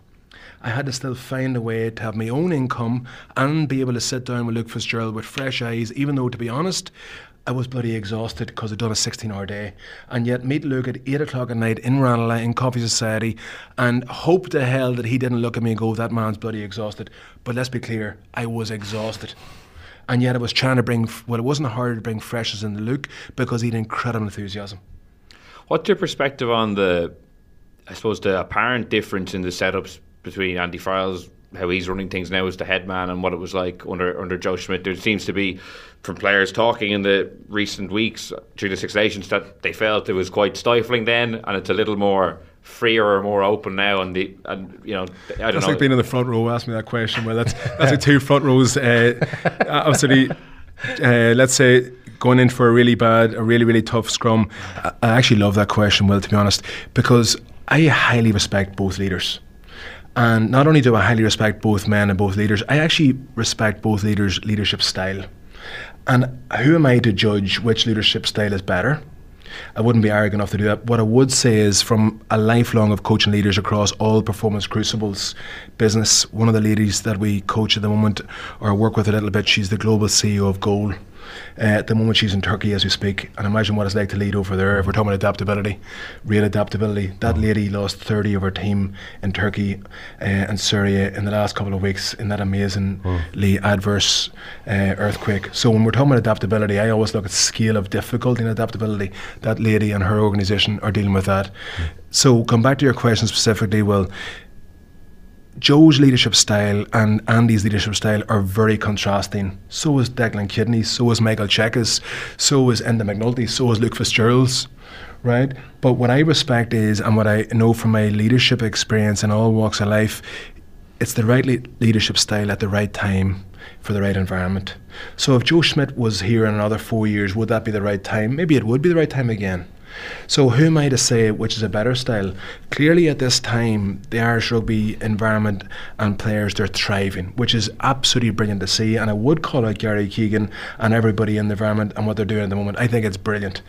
I had to still find a way to have my own income and be able to sit down with Luke Fitzgerald with fresh eyes, even though, to be honest, I was bloody exhausted because I'd done a 16 hour day. And yet, meet Luke at 8 o'clock at night in Ranelagh in Coffee Society and hope to hell that he didn't look at me and go, that man's bloody exhausted. But let's be clear, I was exhausted. And yet, I was trying to bring, well, it wasn't hard to bring freshness into Luke because he had incredible enthusiasm. What's your perspective on the, I suppose, the apparent difference in the setups between Andy Farrell's how he's running things now as the head man and what it was like under under Joe Schmidt. There seems to be from players talking in the recent weeks during the Six Nations that they felt it was quite stifling then, and it's a little more freer or more open now, and the and you know I don't That's know. like being in the front row. Ask me that question. Well, that's that's like two front rows. Uh, absolutely. Uh, let's say going in for a really bad, a really really tough scrum. I, I actually love that question. Well, to be honest, because I highly respect both leaders. And not only do I highly respect both men and both leaders, I actually respect both leaders' leadership style. And who am I to judge which leadership style is better? I wouldn't be arrogant enough to do that. What I would say is, from a lifelong of coaching leaders across all performance crucibles business, one of the ladies that we coach at the moment or work with a little bit, she's the global CEO of Goal. Uh, at the moment, she's in Turkey as we speak, and imagine what it's like to lead over there. If we're talking about adaptability, real adaptability, that lady lost 30 of her team in Turkey uh, and Syria in the last couple of weeks in that amazingly adverse uh, earthquake. So when we're talking about adaptability, I always look at scale of difficulty and adaptability. That lady and her organisation are dealing with that. So come back to your question specifically. Well, Joe's leadership style and Andy's leadership style are very contrasting. So is Declan Kidney, so is Michael Cheika's, so is Enda McNulty, so is Luke Fitzgerald's, right? But what I respect is, and what I know from my leadership experience in all walks of life, it's the right le- leadership style at the right time for the right environment. So if Joe Schmidt was here in another four years, would that be the right time? Maybe it would be the right time again. So who am I to say which is a better style? Clearly, at this time, the Irish rugby environment and players they're thriving, which is absolutely brilliant to see. And I would call out Gary Keegan and everybody in the environment and what they're doing at the moment. I think it's brilliant.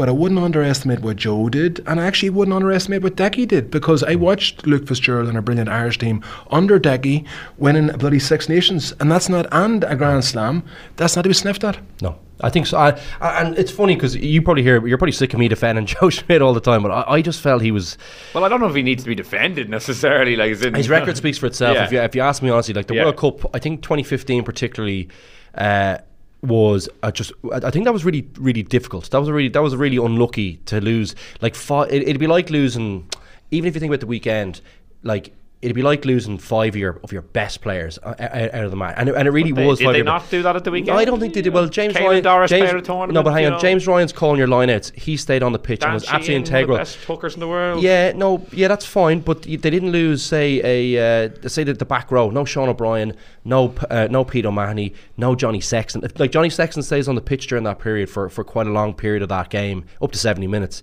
But I wouldn't underestimate what Joe did, and I actually wouldn't underestimate what Decky did because I watched Luke Fitzgerald and a brilliant Irish team under Decky winning a bloody Six Nations, and that's not and a Grand Slam. That's not to be sniffed at. No, I think so. I, I, and it's funny because you probably hear you're probably sick of me defending Joe Schmidt all the time, but I, I just felt he was. well, I don't know if he needs to be defended necessarily. Like in, His record speaks for itself. Yeah. If, you, if you ask me honestly, like the Yeah. World Cup, I think 2015 particularly uh, was uh, just. I I think that was really really difficult. That was a really that was really unlucky to lose. Like it'd be like losing, even if you think about the weekend, like. It'd be like losing five of your of your best players uh, out out of the match, and it, and it really They- was. did five they not do that at the weekend? No, I don't think they did. Well, James Caelan Ryan, Doris James, played a tournament, no, but hang on, know. James Ryan's calling your lineouts. He stayed on the pitch and Dan was absolutely Sheehan, one of the integral. best hookers in the world. Yeah, no, yeah, that's fine, but they didn't lose, say, a uh, say that the back row. No Sean O'Brien, no uh, no Pete O'Mahony, no Johnny Sexton. If, like Johnny Sexton stays on the pitch during that period for, for quite a long period of that game, up to seventy minutes.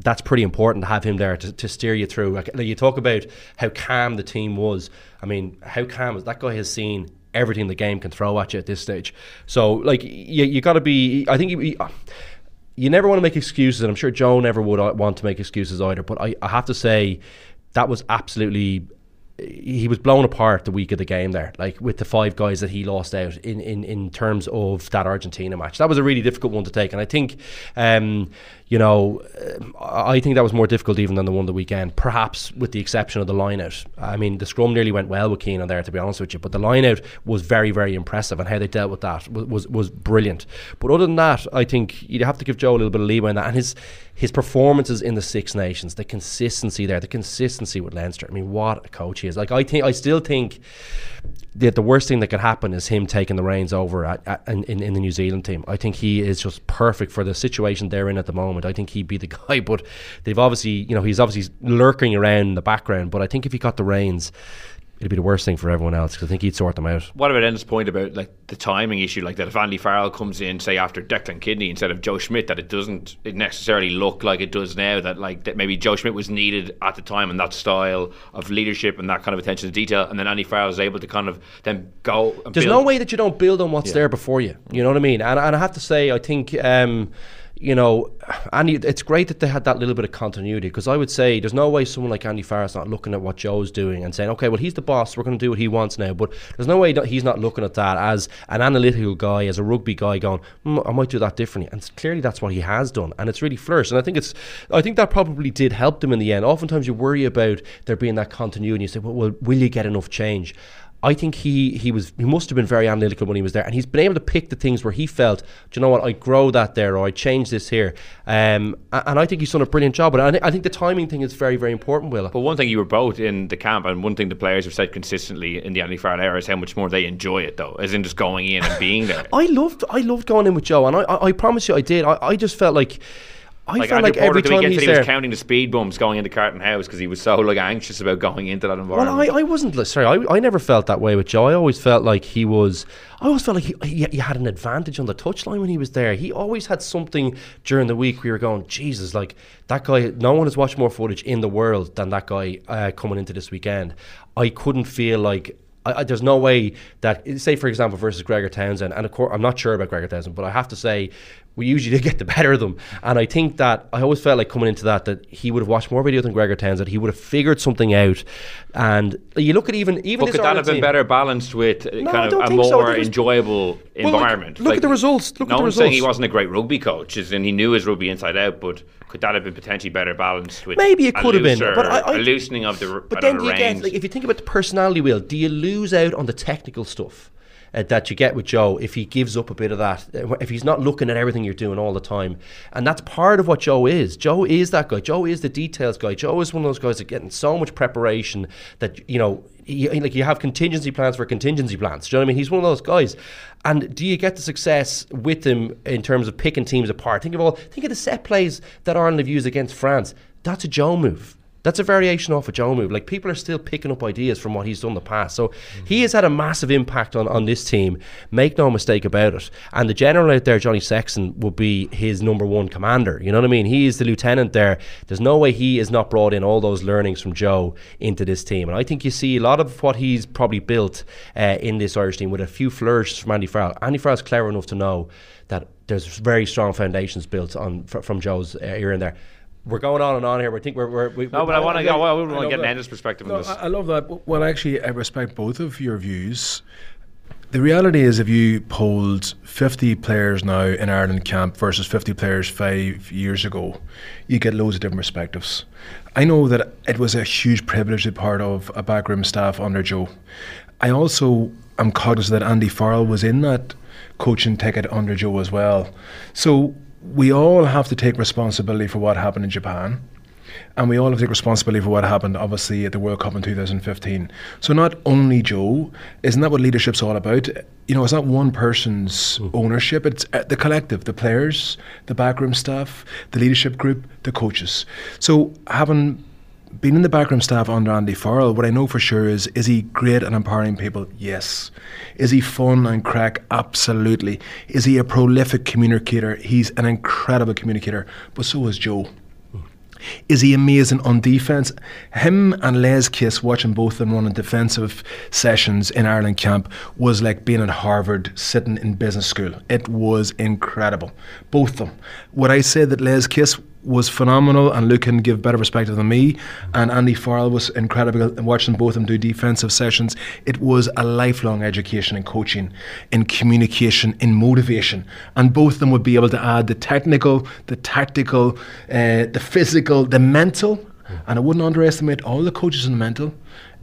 That's pretty important to have him there to, to steer you through. Like, you talk about how calm the team was. I mean, how calm is that guy has seen everything the game can throw at you at this stage. So, like, you, you got to be. I think. You, you never want to make excuses, and I'm sure Joe never would uh, want to make excuses either. But I, I have to say, that was absolutely. He was blown apart the week of the game there, like with the five guys that he lost out in, in, in terms of that Argentina match. That was a really difficult one to take, and I think, um, you know, I think that was more difficult even than the one the weekend. Perhaps with the exception of the line out. I mean, the scrum nearly went well with Keenan there, to be honest with you, but the line out was very, very impressive, and how they dealt with that was was, was brilliant. But other than that, I think you'd have to give Joe a little bit of leeway in that, and his his performances in the Six Nations, the consistency there, the consistency with Leinster. I mean, what a coach he is! Like I think, I still think the worst thing that could happen is him taking the reins over at, at, in, in in the New Zealand team. I think he is just perfect for the situation they're in at the moment. I think he'd be the guy, but they've obviously, you know, he's obviously lurking around in the background. But I think if he got the reins, it'd be the worst thing for everyone else because I think he'd sort them out. What about Enda's point about like the timing issue, like that if Andy Farrell comes in, say after Declan Kidney instead of Joe Schmidt, that it doesn't it necessarily look like it does now. That like that maybe Joe Schmidt was needed at the time and that style of leadership and that kind of attention to detail, and then Andy Farrell is able to kind of then go. And There's build. no way that you don't build on what's Yeah. there before you. You know what I mean? And, and I have to say, I think, um, you know, Andy, it's great that they had that little bit of continuity because I would say there's no way someone like Andy Farrell's not looking at what Joe's doing and saying, okay, well, he's the boss, we're going to do what he wants now. But there's no way he's not looking at that as an analytical guy, as a rugby guy, going, hmm, I might do that differently. And clearly that's what he has done. And it's really flourished. And I think it's, I think that probably did help them in the end. Oftentimes you worry about there being that continuity. You say, well, well will you get enough change? I think he he was he must have been very analytical when he was there, and he's been able to pick the things where he felt, do you know what, I grow that there, or I change this here, um, and I think he's done a brilliant job. But I, I think the timing thing is very very important, Willa. But one thing you were both in the camp, and one thing the players have said consistently in the Andy Farrell era is how much more they enjoy it, though, as in just going in and being there. I loved I loved going in with Joe, and I I, I promise you I did. I, I just felt like. I like felt Andrew like Porter every time he's he was there. counting the speed bumps going into Carton House because he was so like anxious about going into that environment. Well, I, I wasn't sorry. I, I never felt that way with Joe. I always felt like he was. I always felt like he, he, he had an advantage on the touchline when he was there. He always had something during the week. We were going, Jesus, like that guy. No one has watched more footage in the world than that guy uh, coming into this weekend. I couldn't feel like. I, I, there's no way that, say, for example, versus Gregor Townsend, and of course, I'm not sure about Gregor Townsend, but I have to say, we usually did get the better of them. And I think that I always felt like coming into that that he would have watched more video than Gregor Townsend. He would have figured something out. And you look at even even but could that have been team- better balanced with No, kind of a so. More was- enjoyable Well, look- environment? look at the results. Look no at the one's saying he wasn't a great rugby coach, in he knew his rugby inside out, but could that have been potentially better balanced with Maybe it could have been, but I- I- a loosening of the But then do you get like if you think about the personality wheel, do you lose out on the technical stuff? Uh, that you get with Joe if he gives up a bit of that, uh, if he's not looking at everything you're doing all the time, and that's part of what Joe is. Joe is that guy. Joe is the details guy. Joe is one of those guys that getting so much preparation that you know, like you have contingency plans for contingency plans. Do you know what I mean? He's one of those guys. And do you get the success with him in terms of picking teams apart? Think of all. Think of the set plays that Ireland have used against France. That's a Joe move. That's a variation off a Joe move. Like people are still picking up ideas from what he's done in the past. So he has had a massive impact on, on this team. Make no mistake about it. And the general out there, Johnny Sexton, will be his number one commander. You know what I mean? He is the lieutenant there. There's no way he has not brought in all those learnings from Joe into this team. And I think you see a lot of what he's probably built uh, in this Irish team with a few flourishes from Andy Farrell. Andy Farrell's clever enough to know that there's very strong foundations built on fr- from Joe's uh, ear in there. We're going on and on here. We think we're. we're we, no, but I want to go. I want to get that. Nanda's perspective No, on this. I, I love that. Well, actually, I respect both of your views. The reality is, if you polled 50 players now in Ireland camp versus 50 players five years ago, you get loads of different perspectives. I know that it was a huge privilege to be part of a backroom staff under Joe. I also am cognizant that Andy Farrell was in that coaching ticket under Joe as well. So we all have to take responsibility for what happened in Japan. And we all have to take responsibility for what happened, obviously, at the World Cup in 2015. So, not only Joe, isn't that what leadership's all about? You know, it's not one person's ownership, it's uh, the collective, the players, the backroom staff, the leadership group, the coaches. So, having been in the backroom staff under Andy Farrell, what I know for sure is is he great at empowering people? Yes. Is he fun and crack? Absolutely. Is he a prolific communicator? He's an incredible communicator, but so is Joe. Is he amazing on defence? Him and Les Kiss watching both of them running defensive sessions in Ireland camp was like being at Harvard sitting in business school. It was incredible. Both of them. Would I say that Les Kiss was phenomenal and Luke can give better perspective than me. And Andy Farrell was incredible and watching both of them do defensive sessions. It was a lifelong education in coaching in communication in motivation. And both of them would be able to add the technical the tactical uh, the physical the mental. And I wouldn't underestimate all the coaches in the mental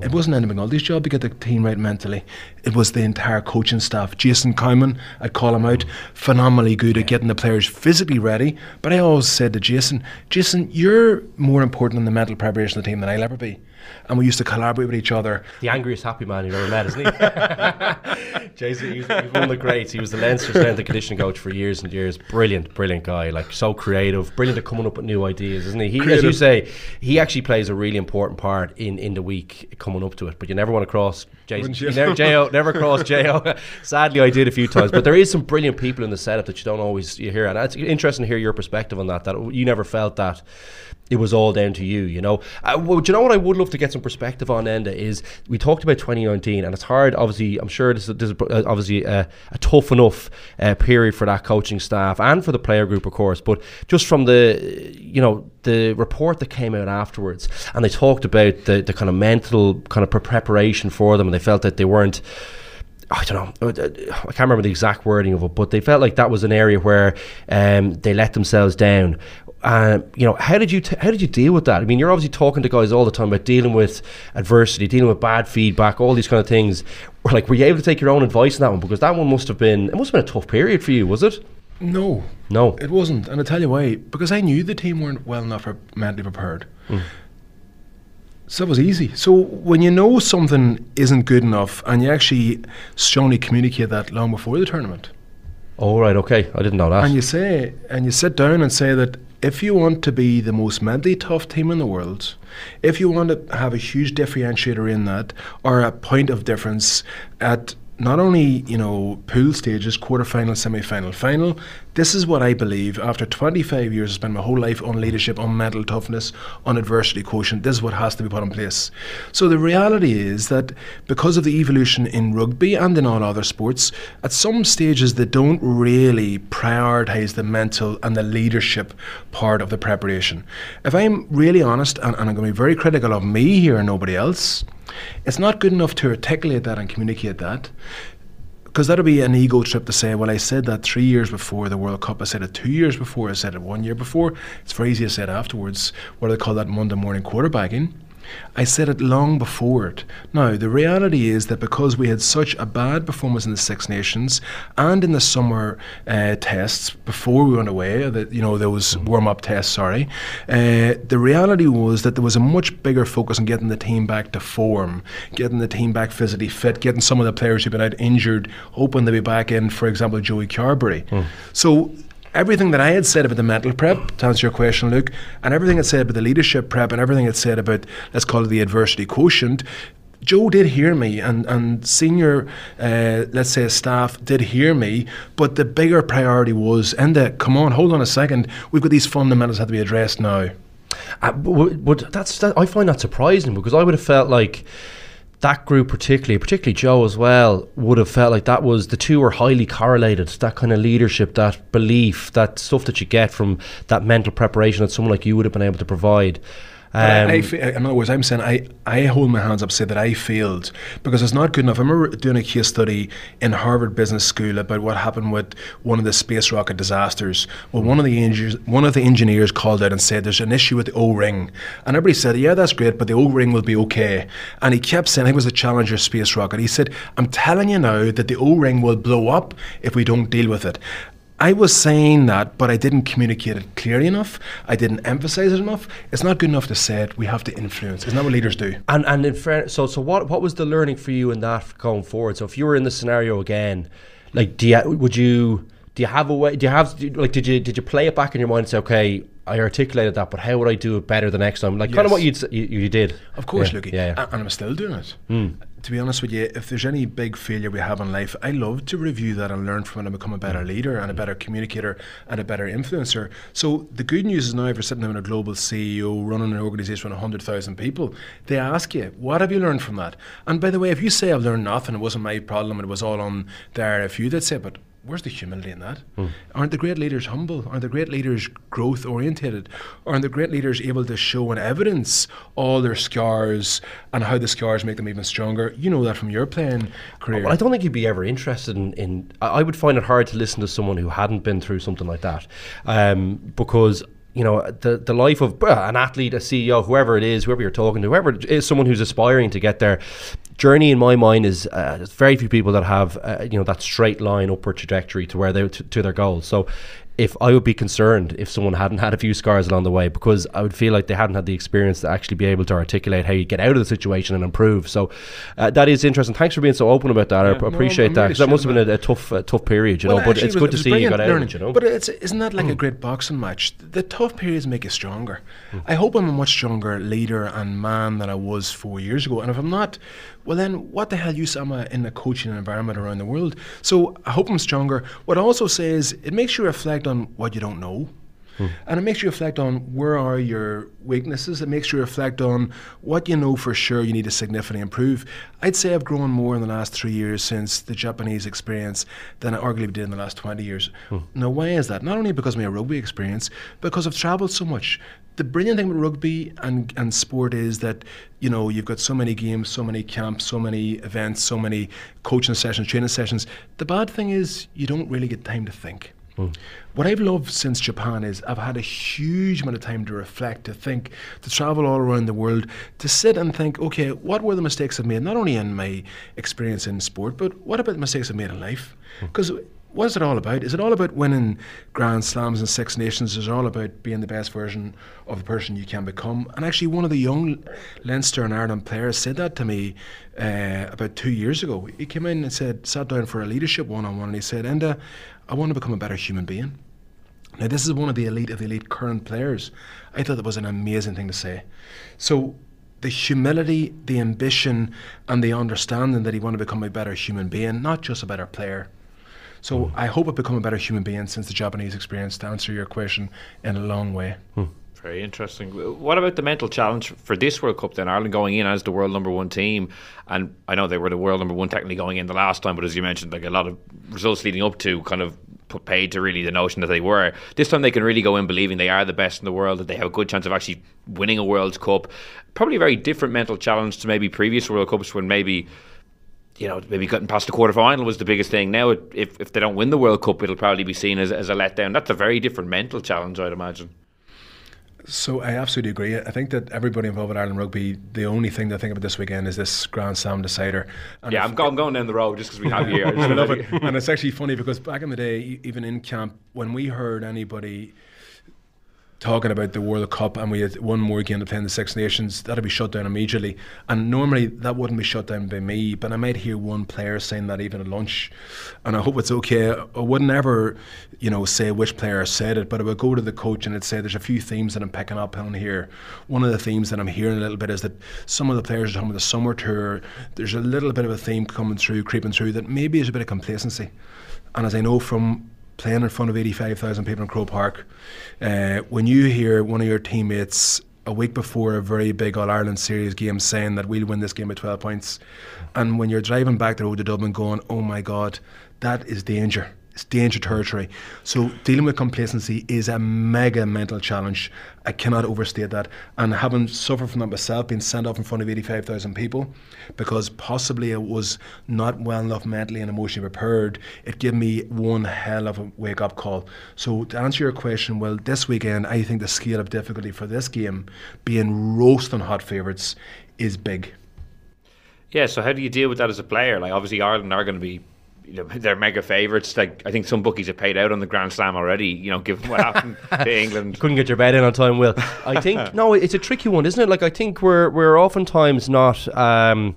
it wasn't Enda McNulty's job to get the team right mentally. It was the entire coaching staff. Jason Cowman, I'd call him out, phenomenally good at getting the players physically ready. But I always said to Jason, Jason, you're more important in the mental preparation of the team than I'll ever be. And we used to collaborate with each other. The angriest happy man you've ever met, isn't he? Jason, he was, he was one of the greats. He was the Leinster strength and conditioning coach for years and years. Brilliant, brilliant guy. Like so creative, brilliant at coming up with new ideas, isn't he? He, as you say, he actually plays a really important part in, in the week coming up to it. But you never want to cross Jason. You never, Jo, never cross Jo. Sadly, I did a few times. But there is some brilliant people in the setup that you don't always you hear, and it's interesting to hear your perspective on that. That you never felt that it was all down to you, you know. Uh, well, do you know what I would love to get some perspective on, Enda, is we talked about 2019, and it's hard, obviously, I'm sure this is, this is uh, obviously a, a tough enough uh, period for that coaching staff and for the player group, of course, but just from the, you know, the report that came out afterwards, and they talked about the, the kind of mental kind of preparation for them, and they felt that they weren't. I don't know. uh, I can't remember the exact wording of it, but they felt like that was an area where um, they let themselves down. Uh, you know, how did you t- how did you deal with that? I mean, you're obviously talking to guys all the time about dealing with adversity, dealing with bad feedback, all these kind of things. Like, were you able to take your own advice on that one? Because that one must have been it must have been a tough period for you, was it? No, No. it wasn't. And I'll tell you why. Because I knew the team weren't well enough pre- mentally prepared. Hmm. So it was easy. So when you know something isn't good enough and you actually strongly communicate that long before the tournament, Oh right, okay, I didn't know that. and you say and you sit down and say that if you want to be the most mentally tough team in the world, if you want to have a huge differentiator in that or a point of difference at not only you know pool stages, quarterfinal, semi-final, final. This is what I believe. After 25 years, I spent my whole life on leadership, on mental toughness, on adversity quotient. This is what has to be put in place. So the reality is that because of the evolution in rugby and in all other sports, at some stages they don't really prioritise the mental and the leadership part of the preparation. If I'm really honest, and, and I'm going to be very critical of me here and nobody else. It's not good enough to articulate that and communicate that because that'll be an ego trip to say, well, I said that three years before the World Cup, I said it two years before, I said it one year before. It's very easy to say it afterwards. What do they call that Monday morning quarterbacking? I said it long before it. Now, the reality is that because we had such a bad performance in the Six Nations and in the summer uh, tests before we went away, that you know those warm up tests, sorry, uh, the reality was that there was a much bigger focus on getting the team back to form, getting the team back physically fit, getting some of the players who've been out injured, hoping to be back in, for example, Joey Carbery. Mm. So everything that I had said about the mental prep, to answer your question, Luke, and everything I said about the leadership prep, and everything I said about, let's call it the adversity quotient, Joe did hear me, and and senior, uh, let's say, staff did hear me. But the bigger priority was, and the come on, hold on a second. We've got these fundamentals have to be addressed now. Uh, but, but that's that, I find that surprising because I would have felt like that group particularly, particularly Joe as well, would have felt like that was the two were highly correlated. That kind of leadership, that belief, that stuff that you get from that mental preparation that someone like you would have been able to provide. Um, I, I, in other words, I'm saying I, I hold my hands up, say that I failed because it's not good enough. I remember doing a case study in Harvard Business School about what happened with one of the space rocket disasters. Well, one of the engineers, one of the engineers called out and said, "There's an issue with the O-ring," and everybody said, "Yeah, that's great, but the O-ring will be okay." And he kept saying, "It was a Challenger space rocket." He said, "I'm telling you now that the O-ring will blow up if we don't deal with it." I was saying that, but I didn't communicate it clearly enough. I didn't emphasize it enough. It's not good enough to say it. We have to influence. Isn't that what leaders do? And and in fair, so so what what was the learning for you in that going forward? So if you were in the scenario again, like do you would you do you have a way? Do you have like did you did you play it back in your mind and say okay? I articulated that, but how would I do it better the next time? Like yes. kind of what you you did. Of course, yeah. Yeah, yeah. And I'm still doing it. Mm to be honest with you, if there's any big failure we have in life, I love to review that and learn from it and become a better leader and a better communicator and a better influencer. So the good news is now if you're sitting in a global CEO running an organization with 100,000 people, they ask you, what have you learned from that? And by the way, if you say I've learned nothing, it wasn't my problem it was all on there, if you did say, but where's the humility in that? Mm. Aren't the great leaders humble? Aren't the great leaders growth orientated? Aren't the great leaders able to show and evidence all their scars and how the scars make them even stronger? You know that from your playing career. Well, I don't think you'd be ever interested in, in. I would find it hard to listen to someone who hadn't been through something like that, um, because you know the the life of uh, an athlete, a CEO, whoever it is, whoever you're talking to, whoever is someone who's aspiring to get there journey in my mind is uh, there's very few people that have uh, you know that straight line upward trajectory to where they to, to their goals. So if I would be concerned if someone hadn't had a few scars along the way because I would feel like they hadn't had the experience to actually be able to articulate how you get out of the situation and improve. So uh, that is interesting. Thanks for being so open about that. Yeah, I appreciate that because that must have been a, a tough, tough period, you well, know. But it's good to see you got out. Learning, you know. But it's isn't that like mm. a great boxing match? The tough periods make you stronger. Mm. I hope I'm a much stronger leader and man than I was four years ago. And if I'm not, well then what the hell use am I in a coaching environment around the world? So I hope I'm stronger. What I also say is it makes you reflect on what you don't know. Hmm. And it makes you reflect on where are your weaknesses. It makes you reflect on what you know for sure you need to significantly improve. I'd say I've grown more in the last three years since the Japanese experience than I arguably did in the last 20 years. Hmm. Now, why is that? Not only because of my rugby experience, because I've travelled so much the brilliant thing with rugby and, and sport is that you know you've got so many games, so many camps, so many events, so many coaching sessions, training sessions. The bad thing is you don't really get time to think. Mm. What I've loved since Japan is I've had a huge amount of time to reflect, to think, to travel all around the world, to sit and think, okay, what were the mistakes I've made, not only in my experience in sport, but what about the mistakes I've made in life? Because mm what is it all about? Is it all about winning Grand Slams and Six Nations? Is it all about being the best version of the person you can become? And actually, one of the young Leinster and Ireland players said that to me uh, about two years ago. He came in and said, sat down for a leadership one on one, and he said, Enda, I want to become a better human being. Now, this is one of the elite of the elite current players. I thought that was an amazing thing to say. So, the humility, the ambition, and the understanding that he wanted to become a better human being, not just a better player. So, I hope I've become a better human being since the Japanese experience, to answer your question in a long way. Hmm. Very interesting. What about the mental challenge for this World Cup then? Ireland going in as the world number one team, and I know they were the world number one technically going in the last time, but as you mentioned, like a lot of results leading up to kind of put paid to really the notion that they were. This time they can really go in believing they are the best in the world, that they have a good chance of actually winning a World Cup. Probably a very different mental challenge to maybe previous World Cups when maybe you know, maybe getting past the quarter final was the biggest thing. Now, if, if they don't win the World Cup, it'll probably be seen as, as a letdown. That's a very different mental challenge, I'd imagine. So I absolutely agree. I think that everybody involved with Ireland rugby, the only thing they think about this weekend is this Grand Slam decider. And yeah, I'm, go- I'm, going down the road just because we have you here. I love it, and it's actually funny because back in the day, even in camp, when we heard anybody talking about the World Cup and we had one more game to play in the Six Nations, that'd be shut down immediately. And normally that wouldn't be shut down by me, but I might hear one player saying that even at lunch, and I hope it's okay. I wouldn't ever, you know, say which player said it, but I would go to the coach and I'd say there's a few themes that I'm picking up on here. One of the themes that I'm hearing a little bit is that some of the players are talking about the summer tour. There's a little bit of a theme coming through, creeping through that maybe is a bit of complacency. And as I know from playing in front of 85,000 people in Croke Park, uh, when you hear one of your teammates a week before a very big All Ireland series game saying that we'll win this game by 12 points, and when you're driving back the road to Dublin going, oh my God, that is danger it's danger territory. So dealing with complacency is a mega mental challenge. I cannot overstate that. And having suffered from that myself, being sent off in front of 85,000 people, because possibly it was not well enough mentally and emotionally prepared, it gave me one hell of a wake up call. So to answer your question, well, this weekend, I think the scale of difficulty for this game, being roasting hot favourites, is big. Yeah, so how do you deal with that as a player? Like, obviously, Ireland are going to be you know, they're mega favourites. Like I think some bookies have paid out on the Grand Slam already. You know, given what happened to England, couldn't get your bet in on time. Will I think no, it's a tricky one, isn't it? Like I think we're we're oftentimes not. Um,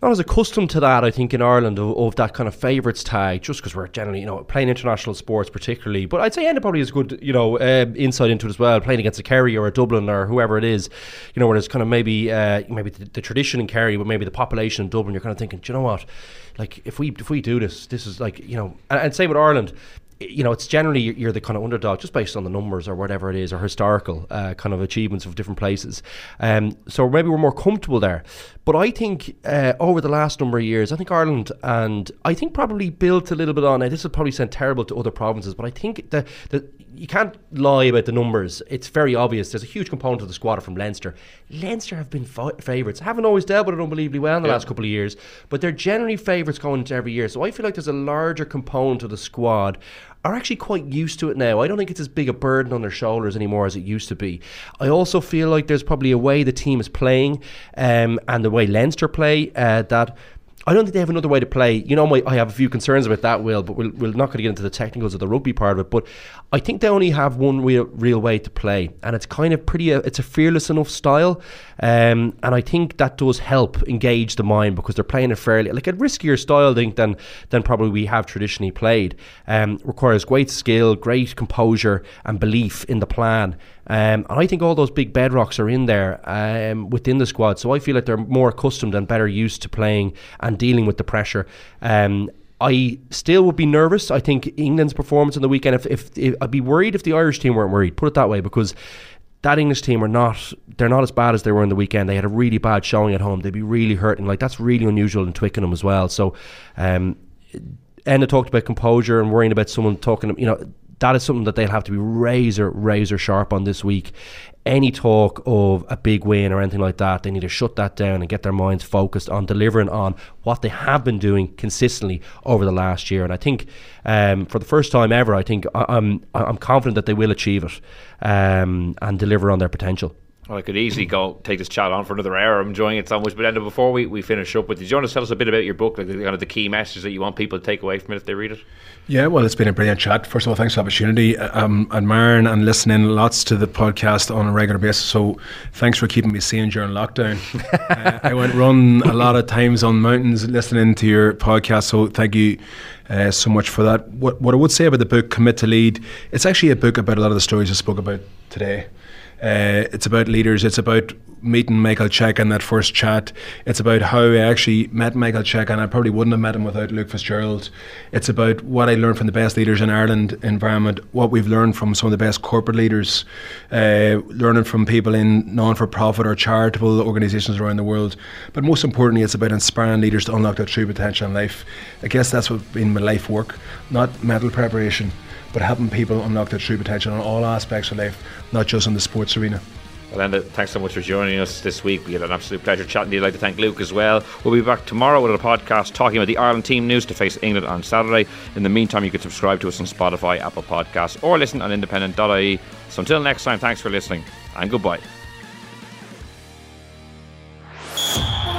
not as accustomed to that, I think, in Ireland of, of that kind of favourites tag, just because we're generally, you know, playing international sports particularly. But I'd say Enda probably has good, you know, uh, insight into it as well, playing against a Kerry or a Dublin or whoever it is, you know, where there's kind of maybe uh, maybe the, the, tradition in Kerry, but maybe the population in Dublin, you're kind of thinking, do you know what? Like, if we if we do this, this is like, you know, and, and same with Ireland you know, it's generally you're the kind of underdog just based on the numbers or whatever it is or historical uh, kind of achievements of different places. Um, so maybe we're more comfortable there. But I think uh, over the last number of years, I think Ireland and I think probably built a little bit on it. This will probably sound terrible to other provinces, but I think the you can't lie about the numbers. It's very obvious. There's a huge component of the squad from Leinster. Leinster have been favourites. Haven't always dealt with it unbelievably well in the yeah. last couple of years, but they're generally favourites going into every year. So I feel like there's a larger component of the squad are actually quite used to it now. I don't think it's as big a burden on their shoulders anymore as it used to be. I also feel like there's probably a way the team is playing um, and the way Leinster play uh, that I don't think they have another way to play. You know, my, I have a few concerns about that, Will, but we'll, we're not going to get into the technicals of the rugby part of it. But I think they only have one real, real way to play, and it's kind of pretty. Uh, it's a fearless enough style, um, and I think that does help engage the mind because they're playing a fairly like a riskier style, I think, than than probably we have traditionally played. Um, requires great skill, great composure, and belief in the plan. Um, and I think all those big bedrocks are in there um, within the squad. So I feel like they're more accustomed and better used to playing and dealing with the pressure. Um, I still would be nervous. I think England's performance on the weekend, if, if, if, I'd be worried if the Irish team weren't worried, put it that way, because that English team are not they're not as bad as they were in the weekend. They had a really bad showing at home. They'd be really hurting. Like that's really unusual in Twickenham as well. So um Enda talked about composure and worrying about someone talking you know that is something that they'll have to be razor, razor sharp on this week. Any talk of a big win or anything like that, they need to shut that down and get their minds focused on delivering on what they have been doing consistently over the last year. And I think um, for the first time ever, I think I, am I'm, I'm confident that they will achieve it um, and deliver on their potential. Well, I could easily go take this chat on for another hour. I'm enjoying it so much. But Enda, before we, we finish up with you, do you want to tell us a bit about your book, like the, kind of the key messages that you want people to take away from it if they read it? Yeah, well, it's been a brilliant chat. First of all, thanks for the opportunity. I'm admiring and listening lots to the podcast on a regular basis. So thanks for keeping me sane during lockdown. uh, I went run a lot of times on mountains listening to your podcast. So thank you uh, so much for that. What, what I would say about the book, Commit to Lead, it's actually a book about a lot of the stories I spoke about today. Uh, it's about leaders. It's about meeting Michael Cheika in that first chat. It's about how I actually met Michael Cheika, and I probably wouldn't have met him without Luke Fitzgerald. It's about what I learned from the best leaders in Ireland environment, what we've learned from some of the best corporate leaders, uh, learning from people in non-for-profit or charitable organisations around the world. But most importantly, it's about inspiring leaders to unlock their true potential in life. I guess that's what been my life work, not mental preparation but helping people unlock their true potential in all aspects of life, not just in the sports arena. Well, Enda, thanks so much for joining us this week. We had an absolute pleasure chatting to you. I'd like to thank Luke as well. We'll be back tomorrow with a podcast talking about the Ireland team news to face England on Saturday. In the meantime, you can subscribe to us on Spotify, Apple Podcasts, or listen on independent.ie. So until next time, thanks for listening and goodbye.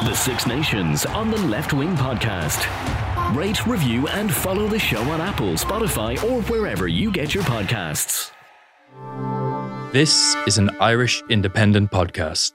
The Six Nations on the Left Wing Podcast. Rate, review, and follow the show on Apple, Spotify, or wherever you get your podcasts. This is an Irish independent podcast.